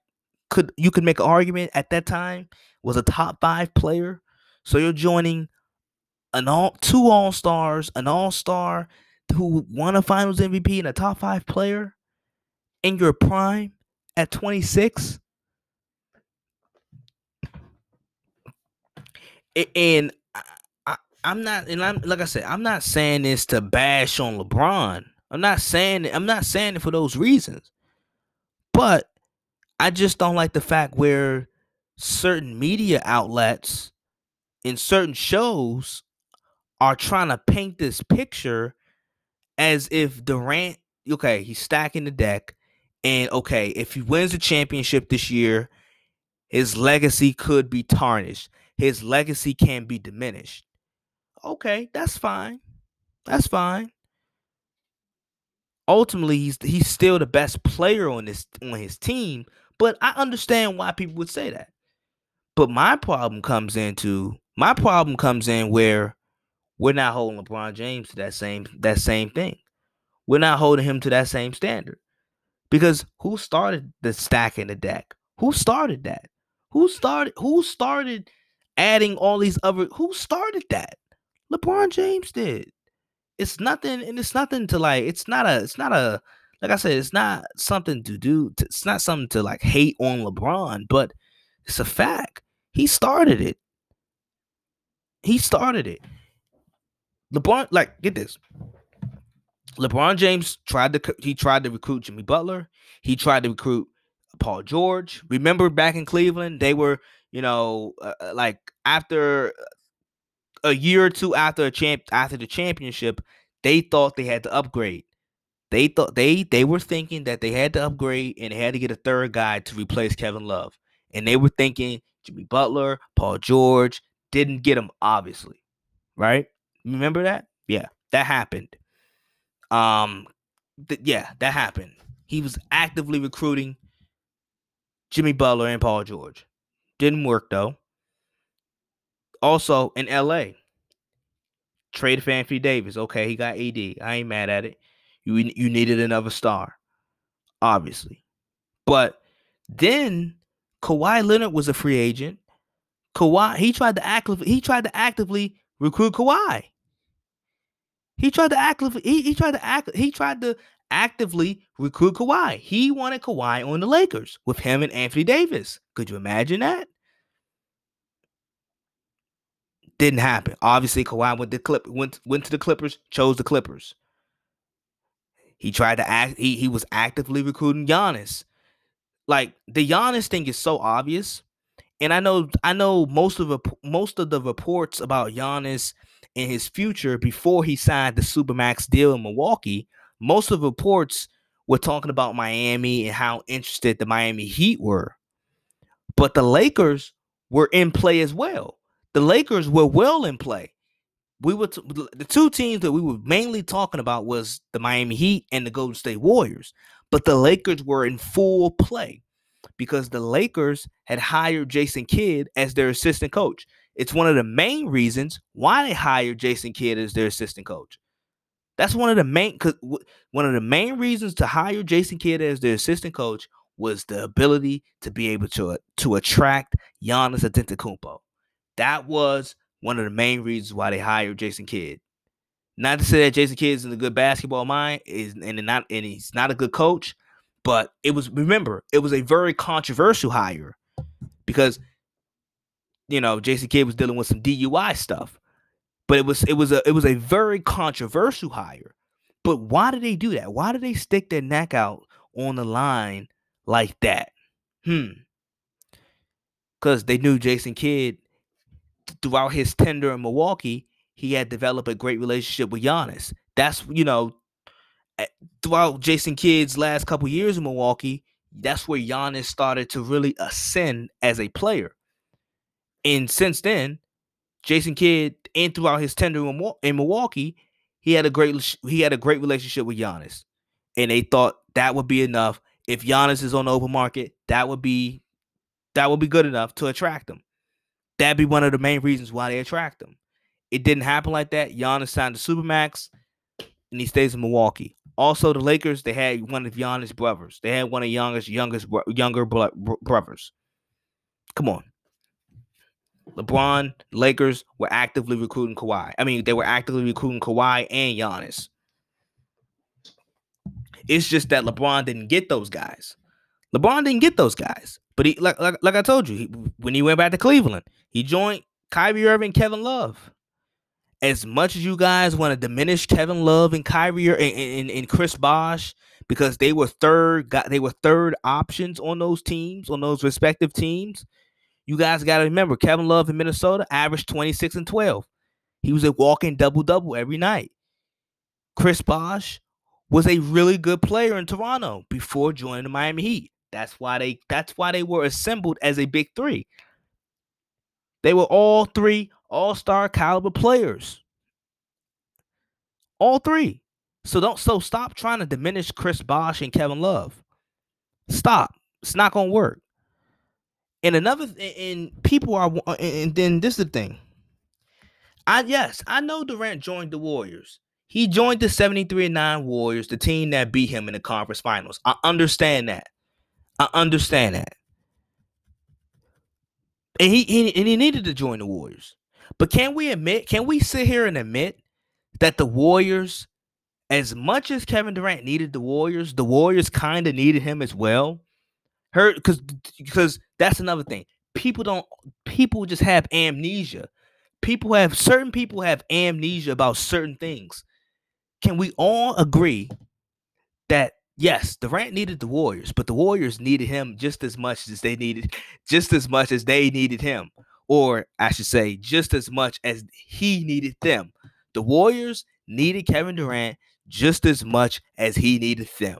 could you could make an argument at that time was a top five player. So you're joining an all two All Stars, an All Star who won a Finals MVP and a top five player in your prime at 26. And I, am not, and I'm like I said, I'm not saying this to bash on LeBron. I'm not saying it, I'm not saying it for those reasons. But I just don't like the fact where certain media outlets in certain shows are trying to paint this picture as if Durant, okay, he's stacking the deck, and okay, if he wins the championship this year, his legacy could be tarnished. His legacy can be diminished. Okay, that's fine. That's fine. Ultimately, he's he's still the best player on this on his team, but I understand why people would say that. But my problem comes into my problem comes in where we're not holding LeBron James to that same that same thing. We're not holding him to that same standard. Because who started the stack in the deck? Who started that? Who started who started adding all these other who started that? LeBron James did. It's nothing and it's nothing to like it's not a it's not a like I said it's not something to do to, it's not something to like hate on LeBron, but it's a fact. He started it. He started it. LeBron, like, get this. LeBron James tried to he tried to recruit Jimmy Butler. He tried to recruit Paul George. Remember back in Cleveland, they were, you know, uh, uh like after a year or two after a champ after the championship, they thought they had to upgrade. They thought they they were thinking that they had to upgrade and they had to get a third guy to replace Kevin Love. And they were thinking Jimmy Butler, Paul George didn't get him obviously, right? Remember that? Yeah, that happened. Um, th- yeah, that happened. He was actively recruiting Jimmy Butler and Paul George. Didn't work though. Also in LA, trade Anthony Davis. Okay, he got AD. I ain't mad at it. You you needed another star, obviously. But then Kawhi Leonard was a free agent. Kawhi he tried to actively he tried to actively recruit Kawhi. He tried to actively he, he tried to act he tried to actively recruit Kawhi. He wanted Kawhi on the Lakers with him and Anthony Davis. Could you imagine that? Didn't happen. Obviously, Kawhi went to Clip went went to the Clippers, chose the Clippers. He tried to act. He he was actively recruiting Giannis. Like the Giannis thing is so obvious, and I know I know most of the most of the reports about Giannis in his future before he signed the Supermax deal in Milwaukee, most of the reports were talking about Miami and how interested the Miami Heat were. But the Lakers were in play as well. The Lakers were well in play. We were t- the two teams that we were mainly talking about was the Miami Heat and the Golden State Warriors. But the Lakers were in full play because the Lakers had hired Jason Kidd as their assistant coach. It's one of the main reasons why they hired Jason Kidd as their assistant coach. That's one of the main one of the main reasons to hire Jason Kidd as their assistant coach was the ability to be able to to attract Giannis Antetokounmpo. That was one of the main reasons why they hired Jason Kidd. Not to say that Jason Kidd isn't a good basketball mind, is and not and he's not a good coach, but it was remember it was a very controversial hire because you know Jason Kidd was dealing with some DUI stuff, but it was it was a it was a very controversial hire. But why did they do that? Why did they stick their neck out on the line like that? Hmm. Because they knew Jason Kidd throughout his tender in Milwaukee, he had developed a great relationship with Giannis. That's you know, throughout Jason Kidd's last couple years in Milwaukee, that's where Giannis started to really ascend as a player. And since then, Jason Kidd and throughout his tender in Milwaukee, he had a great he had a great relationship with Giannis, and they thought that would be enough. If Giannis is on the open market, that would be that would be good enough to attract him. That'd be one of the main reasons why they attract him. It didn't happen like that. Giannis signed to Supermax, and he stays in Milwaukee. Also, the Lakers they had one of Giannis' brothers. They had one of youngest youngest younger brothers. Come on. LeBron, Lakers were actively recruiting Kawhi. I mean, they were actively recruiting Kawhi and Giannis. It's just that LeBron didn't get those guys. LeBron didn't get those guys. But he, like, like, like I told you, he, when he went back to Cleveland, he joined Kyrie Irving, Kevin Love. As much as you guys want to diminish Kevin Love and Kyrie and, and, and Chris Bosh because they were third, got they were third options on those teams, on those respective teams. You guys got to remember, Kevin Love in Minnesota averaged 26 and 12. He was a walking double double every night. Chris Bosh was a really good player in Toronto before joining the Miami Heat. That's why they that's why they were assembled as a big three. They were all three all-star caliber players. All three. So don't so stop trying to diminish Chris Bosh and Kevin Love. Stop. It's not gonna work. And another and people are and then this is the thing. I yes, I know Durant joined the Warriors. He joined the 73 9 Warriors, the team that beat him in the conference finals. I understand that. I understand that. And he, he and he needed to join the Warriors. But can we admit, can we sit here and admit that the Warriors, as much as Kevin Durant needed the Warriors, the Warriors kind of needed him as well? Her because because that's another thing. People don't people just have amnesia. People have certain people have amnesia about certain things. Can we all agree that yes, Durant needed the Warriors, but the Warriors needed him just as much as they needed, just as much as they needed him, or I should say, just as much as he needed them. The Warriors needed Kevin Durant just as much as he needed them.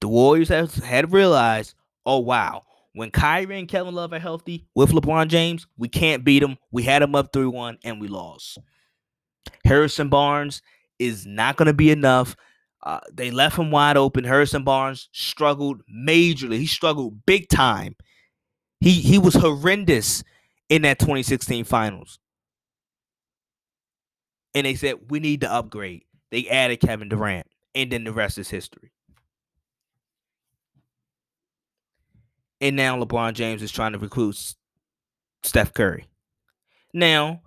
The Warriors have had realized, oh wow, when Kyrie and Kevin Love are healthy with LeBron James, we can't beat them. We had them up 3 1 and we lost. Harrison Barnes is not going to be enough. Uh, they left him wide open. Harrison Barnes struggled majorly. He struggled big time. He he was horrendous in that 2016 finals. And they said we need to upgrade. They added Kevin Durant, and then the rest is history. And now LeBron James is trying to recruit Steph Curry. Now,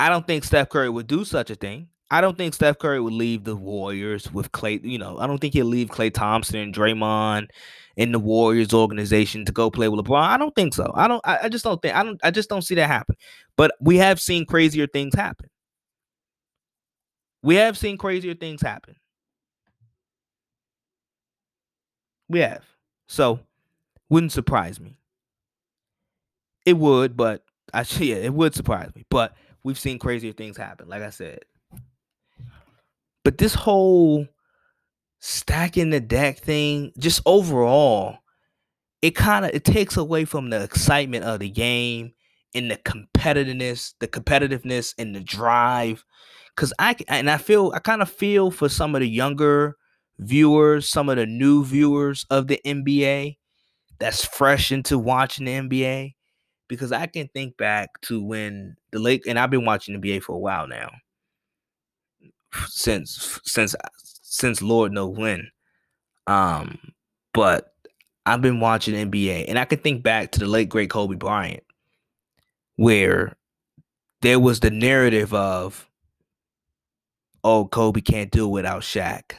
I don't think Steph Curry would do such a thing. I don't think Steph Curry would leave the Warriors with Klay. You know, I don't think he'll leave Klay Thompson and Draymond in the Warriors organization to go play with LeBron. I don't think so. I don't. I, I just don't think. I don't. I just don't see that happen. But we have seen crazier things happen. We have seen crazier things happen. We have. So, wouldn't surprise me. It would, but I yeah, it would surprise me. But we've seen crazier things happen. Like I said, but this whole stacking the deck thing, just overall, it kind of it takes away from the excitement of the game and the competitiveness, the competitiveness and the drive. Cause I and I feel I kind of feel for some of the younger viewers, some of the new viewers of the NBA that's fresh into watching the NBA. Because I can think back to when the lake and I've been watching the NBA for a while now. Since since since Lord know when. Um, but I've been watching NBA and I can think back to the late great Kobe Bryant, where there was the narrative of, oh, Kobe can't do it without Shaq.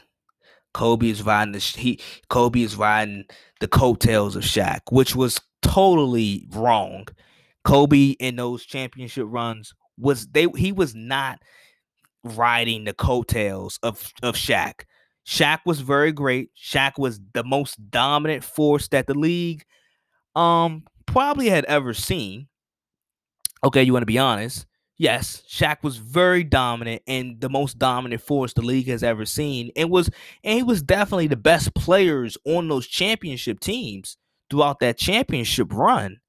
Kobe is riding the he Kobe is riding the coattails of Shaq, which was totally wrong. Kobe in those championship runs was they he was not riding the coattails of of Shaq. Shaq was very great. Shaq was the most dominant force that the league um probably had ever seen. Okay, you want to be honest? Yes, Shaq was very dominant and the most dominant force the league has ever seen. And was and he was definitely the best players on those championship teams throughout that championship run.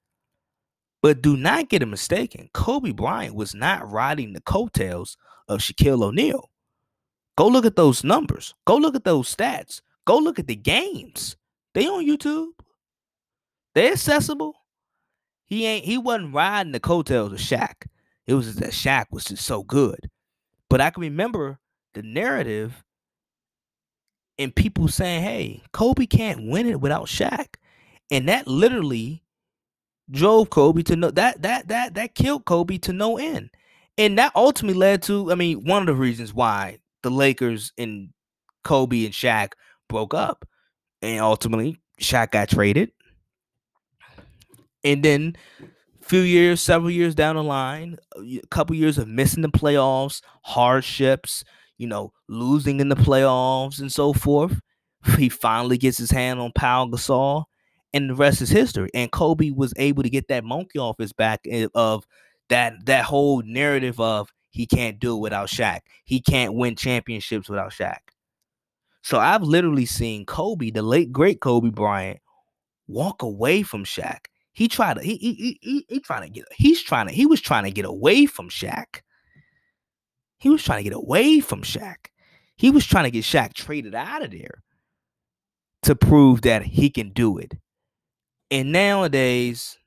But do not get it mistaken. Kobe Bryant was not riding the coattails of Shaquille O'Neal. Go look at those numbers. Go look at those stats. Go look at the games. They on YouTube. They're accessible. He ain't he wasn't riding the coattails of Shaq. It was that Shaq was just so good. But I can remember the narrative and people saying, hey, Kobe can't win it without Shaq. And that literally drove Kobe to no that that that that killed Kobe to no end. And that ultimately led to, I mean, one of the reasons why the Lakers and Kobe and Shaq broke up. And ultimately Shaq got traded. And then a few years, several years down the line, a couple years of missing the playoffs, hardships, you know, losing in the playoffs and so forth. He finally gets his hand on Pau Gasol, and the rest is history. And Kobe was able to get that monkey off his back of that that whole narrative of he can't do it without Shaq. He can't win championships without Shaq. So I've literally seen Kobe, the late great Kobe Bryant, walk away from Shaq he tried to he he he, he trying to get he's trying to he was trying to get away from Shaq. He was trying to get away from Shaq. He was trying to get Shaq traded out of there to prove that he can do it. And nowadays,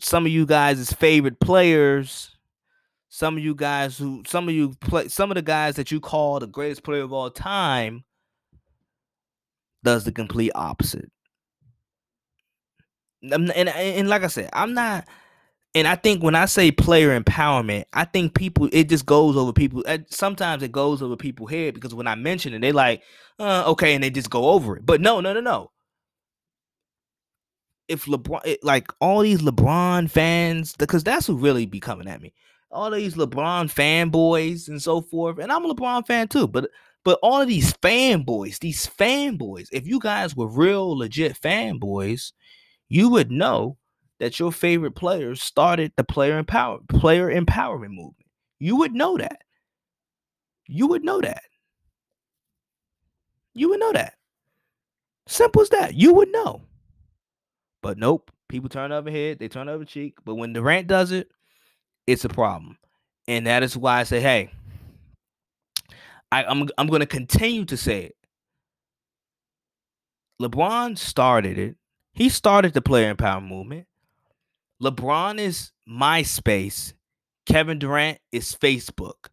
some of you guys' favorite players, some of you guys who, some of you play, some of the guys that you call the greatest player of all time, does the complete opposite and, and and like I said, I'm not. And I think when I say player empowerment, I think people it just goes over people. Sometimes it goes over people's head because when I mention it, they like, uh, okay, and they just go over it. But no, no, no, no. If LeBron, like all these LeBron fans, because that's who really be coming at me. All these LeBron fanboys and so forth, and I'm a LeBron fan too. But but all of these fanboys, these fanboys, if you guys were real legit fanboys, you would know that your favorite players started the player empower player empowerment movement. You would know that. You would know that. You would know that. Simple as that. You would know. But nope. People turn over head, they turn over cheek. But when Durant does it, it's a problem. And that is why I say, hey, I, I'm I'm gonna continue to say it. LeBron started it. He started the player empowerment movement. LeBron is MySpace. Kevin Durant is Facebook.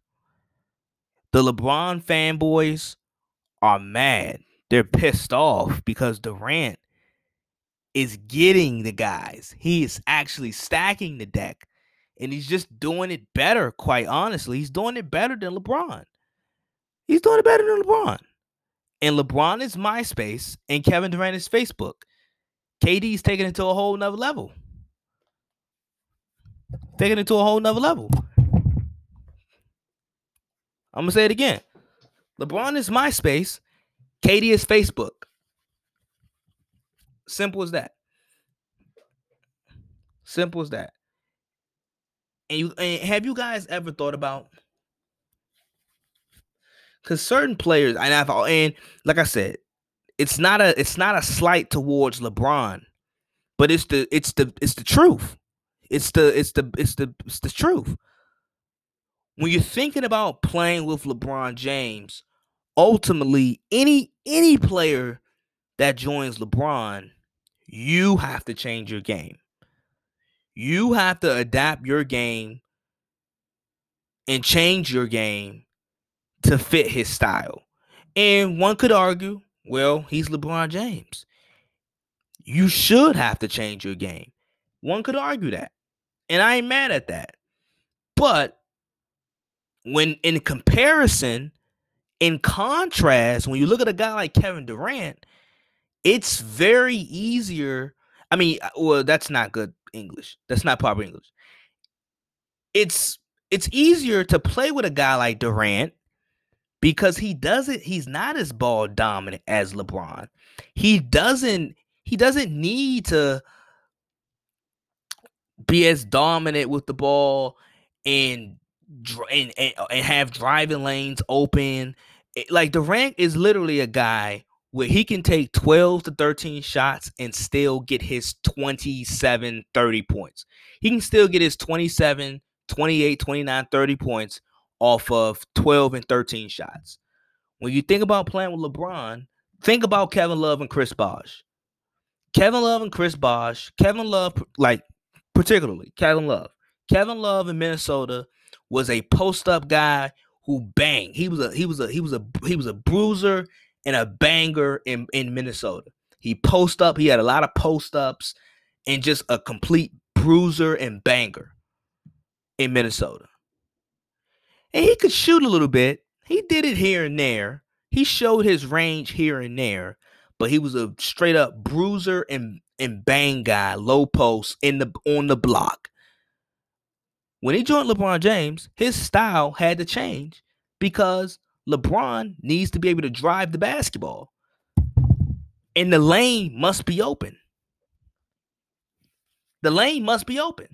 The LeBron fanboys are mad. They're pissed off because Durant is getting the guys. He is actually stacking the deck and he's just doing it better, quite honestly. He's doing it better than LeBron. He's doing it better than LeBron. And LeBron is MySpace and Kevin Durant is Facebook. KD's taking it to a whole nother level. Taking it to a whole nother level. I'm gonna say it again. LeBron is MySpace. KD is Facebook. Simple as that. Simple as that. And you and have you guys ever thought about because certain players, and I've and like I said, it's not a it's not a slight towards LeBron, but it's the it's the it's the truth. It's the it's the it's the it's the truth. When you're thinking about playing with LeBron James, ultimately any any player that joins LeBron, you have to change your game. You have to adapt your game and change your game to fit his style. And one could argue, well, he's LeBron James. You should have to change your game. One could argue that. And I ain't mad at that. But when in comparison, in contrast, when you look at a guy like Kevin Durant, it's very easier. I mean, uh, well, that's not good English. That's not proper English. It's it's easier to play with a guy like Durant because he doesn't he's not as ball dominant as LeBron. He doesn't he doesn't need to be as dominant with the ball and and, and, and have driving lanes open. Like Durant is literally a guy where he can take 12 to 13 shots and still get his 27 30 points. He can still get his 27, 28, 29, 30 points off of 12 and 13 shots. When you think about playing with LeBron, think about Kevin Love and Chris Bosh. Kevin Love and Chris Bosh, Kevin Love, like particularly Kevin Love. Kevin Love in Minnesota was a post up guy who banged. He was a he was a he was a he was a bruiser and a banger in, in Minnesota. He post up, he had a lot of post ups and just a complete bruiser and banger in Minnesota. And he could shoot a little bit. He did it here and there. He showed his range here and there, but he was a straight up bruiser and, and bang guy, low post in the on the block. When he joined LeBron James, his style had to change because LeBron needs to be able to drive the basketball. And the lane must be open. The lane must be open.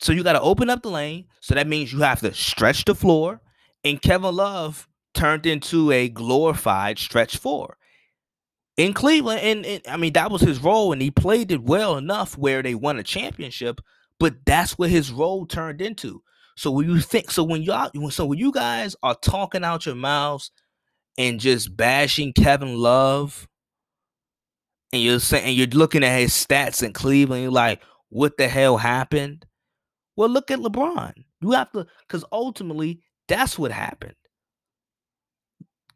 So you got to open up the lane. So that means you have to stretch the floor. And Kevin Love turned into a glorified stretch four in Cleveland. And, and, I mean, that was his role, and he played it well enough where they won a championship. But that's what his role turned into. So when you think, so when y'all, so when you guys are talking out your mouths and just bashing Kevin Love, and you're saying, you're looking at his stats in Cleveland, you're like, what the hell happened? Well, look at LeBron. You have to, because ultimately, that's what happened.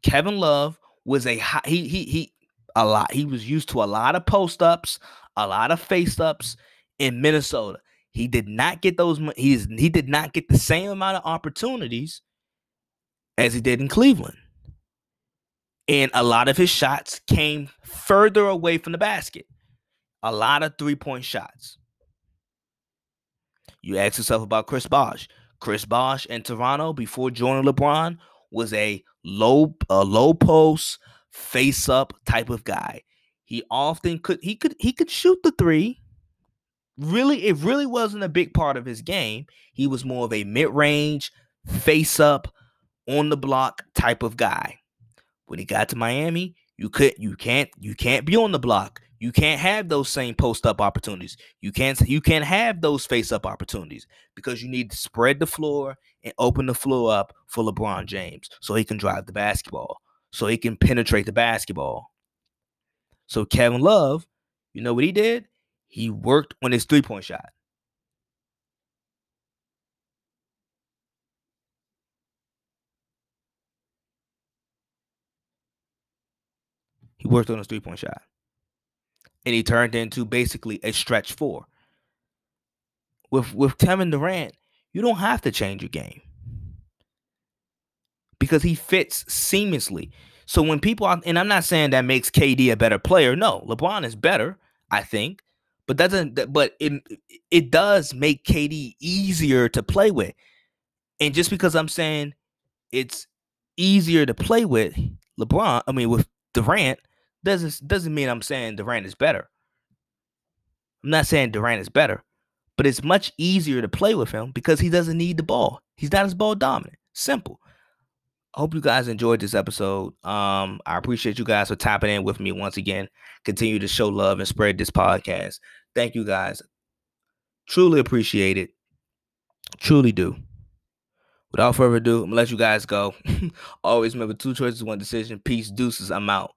Kevin Love was a he he he a lot. He was used to a lot of post ups, a lot of face ups in Minnesota. He did not get those. He's he did not get the same amount of opportunities as he did in Cleveland, and a lot of his shots came further away from the basket. A lot of three point shots. You ask yourself about Chris Bosh. Chris Bosh in Toronto before joining LeBron was a low a low post face up type of guy. He often could he could he could shoot the three really it really wasn't a big part of his game. He was more of a mid-range, face up, on the block type of guy. When he got to Miami, you could you can't you can't be on the block. You can't have those same post up opportunities. You can't you can't have those face up opportunities because you need to spread the floor and open the floor up for LeBron James so he can drive the basketball, so he can penetrate the basketball. So Kevin Love, you know what he did? He worked on his three point shot. He worked on his three point shot. And he turned into basically a stretch four. With with Kevin Durant, you don't have to change your game. Because he fits seamlessly. So when people and I'm not saying that makes KD a better player. No, LeBron is better, I think but doesn't but it it does make KD easier to play with. And just because I'm saying it's easier to play with LeBron, I mean with Durant, doesn't doesn't mean I'm saying Durant is better. I'm not saying Durant is better, but it's much easier to play with him because he doesn't need the ball. He's not as ball dominant. Simple. Hope you guys enjoyed this episode. Um, I appreciate you guys for tapping in with me once again. Continue to show love and spread this podcast. Thank you guys. Truly appreciate it. Truly do. Without further ado, I'm gonna let you guys go. Always remember two choices, one decision. Peace, deuces. I'm out.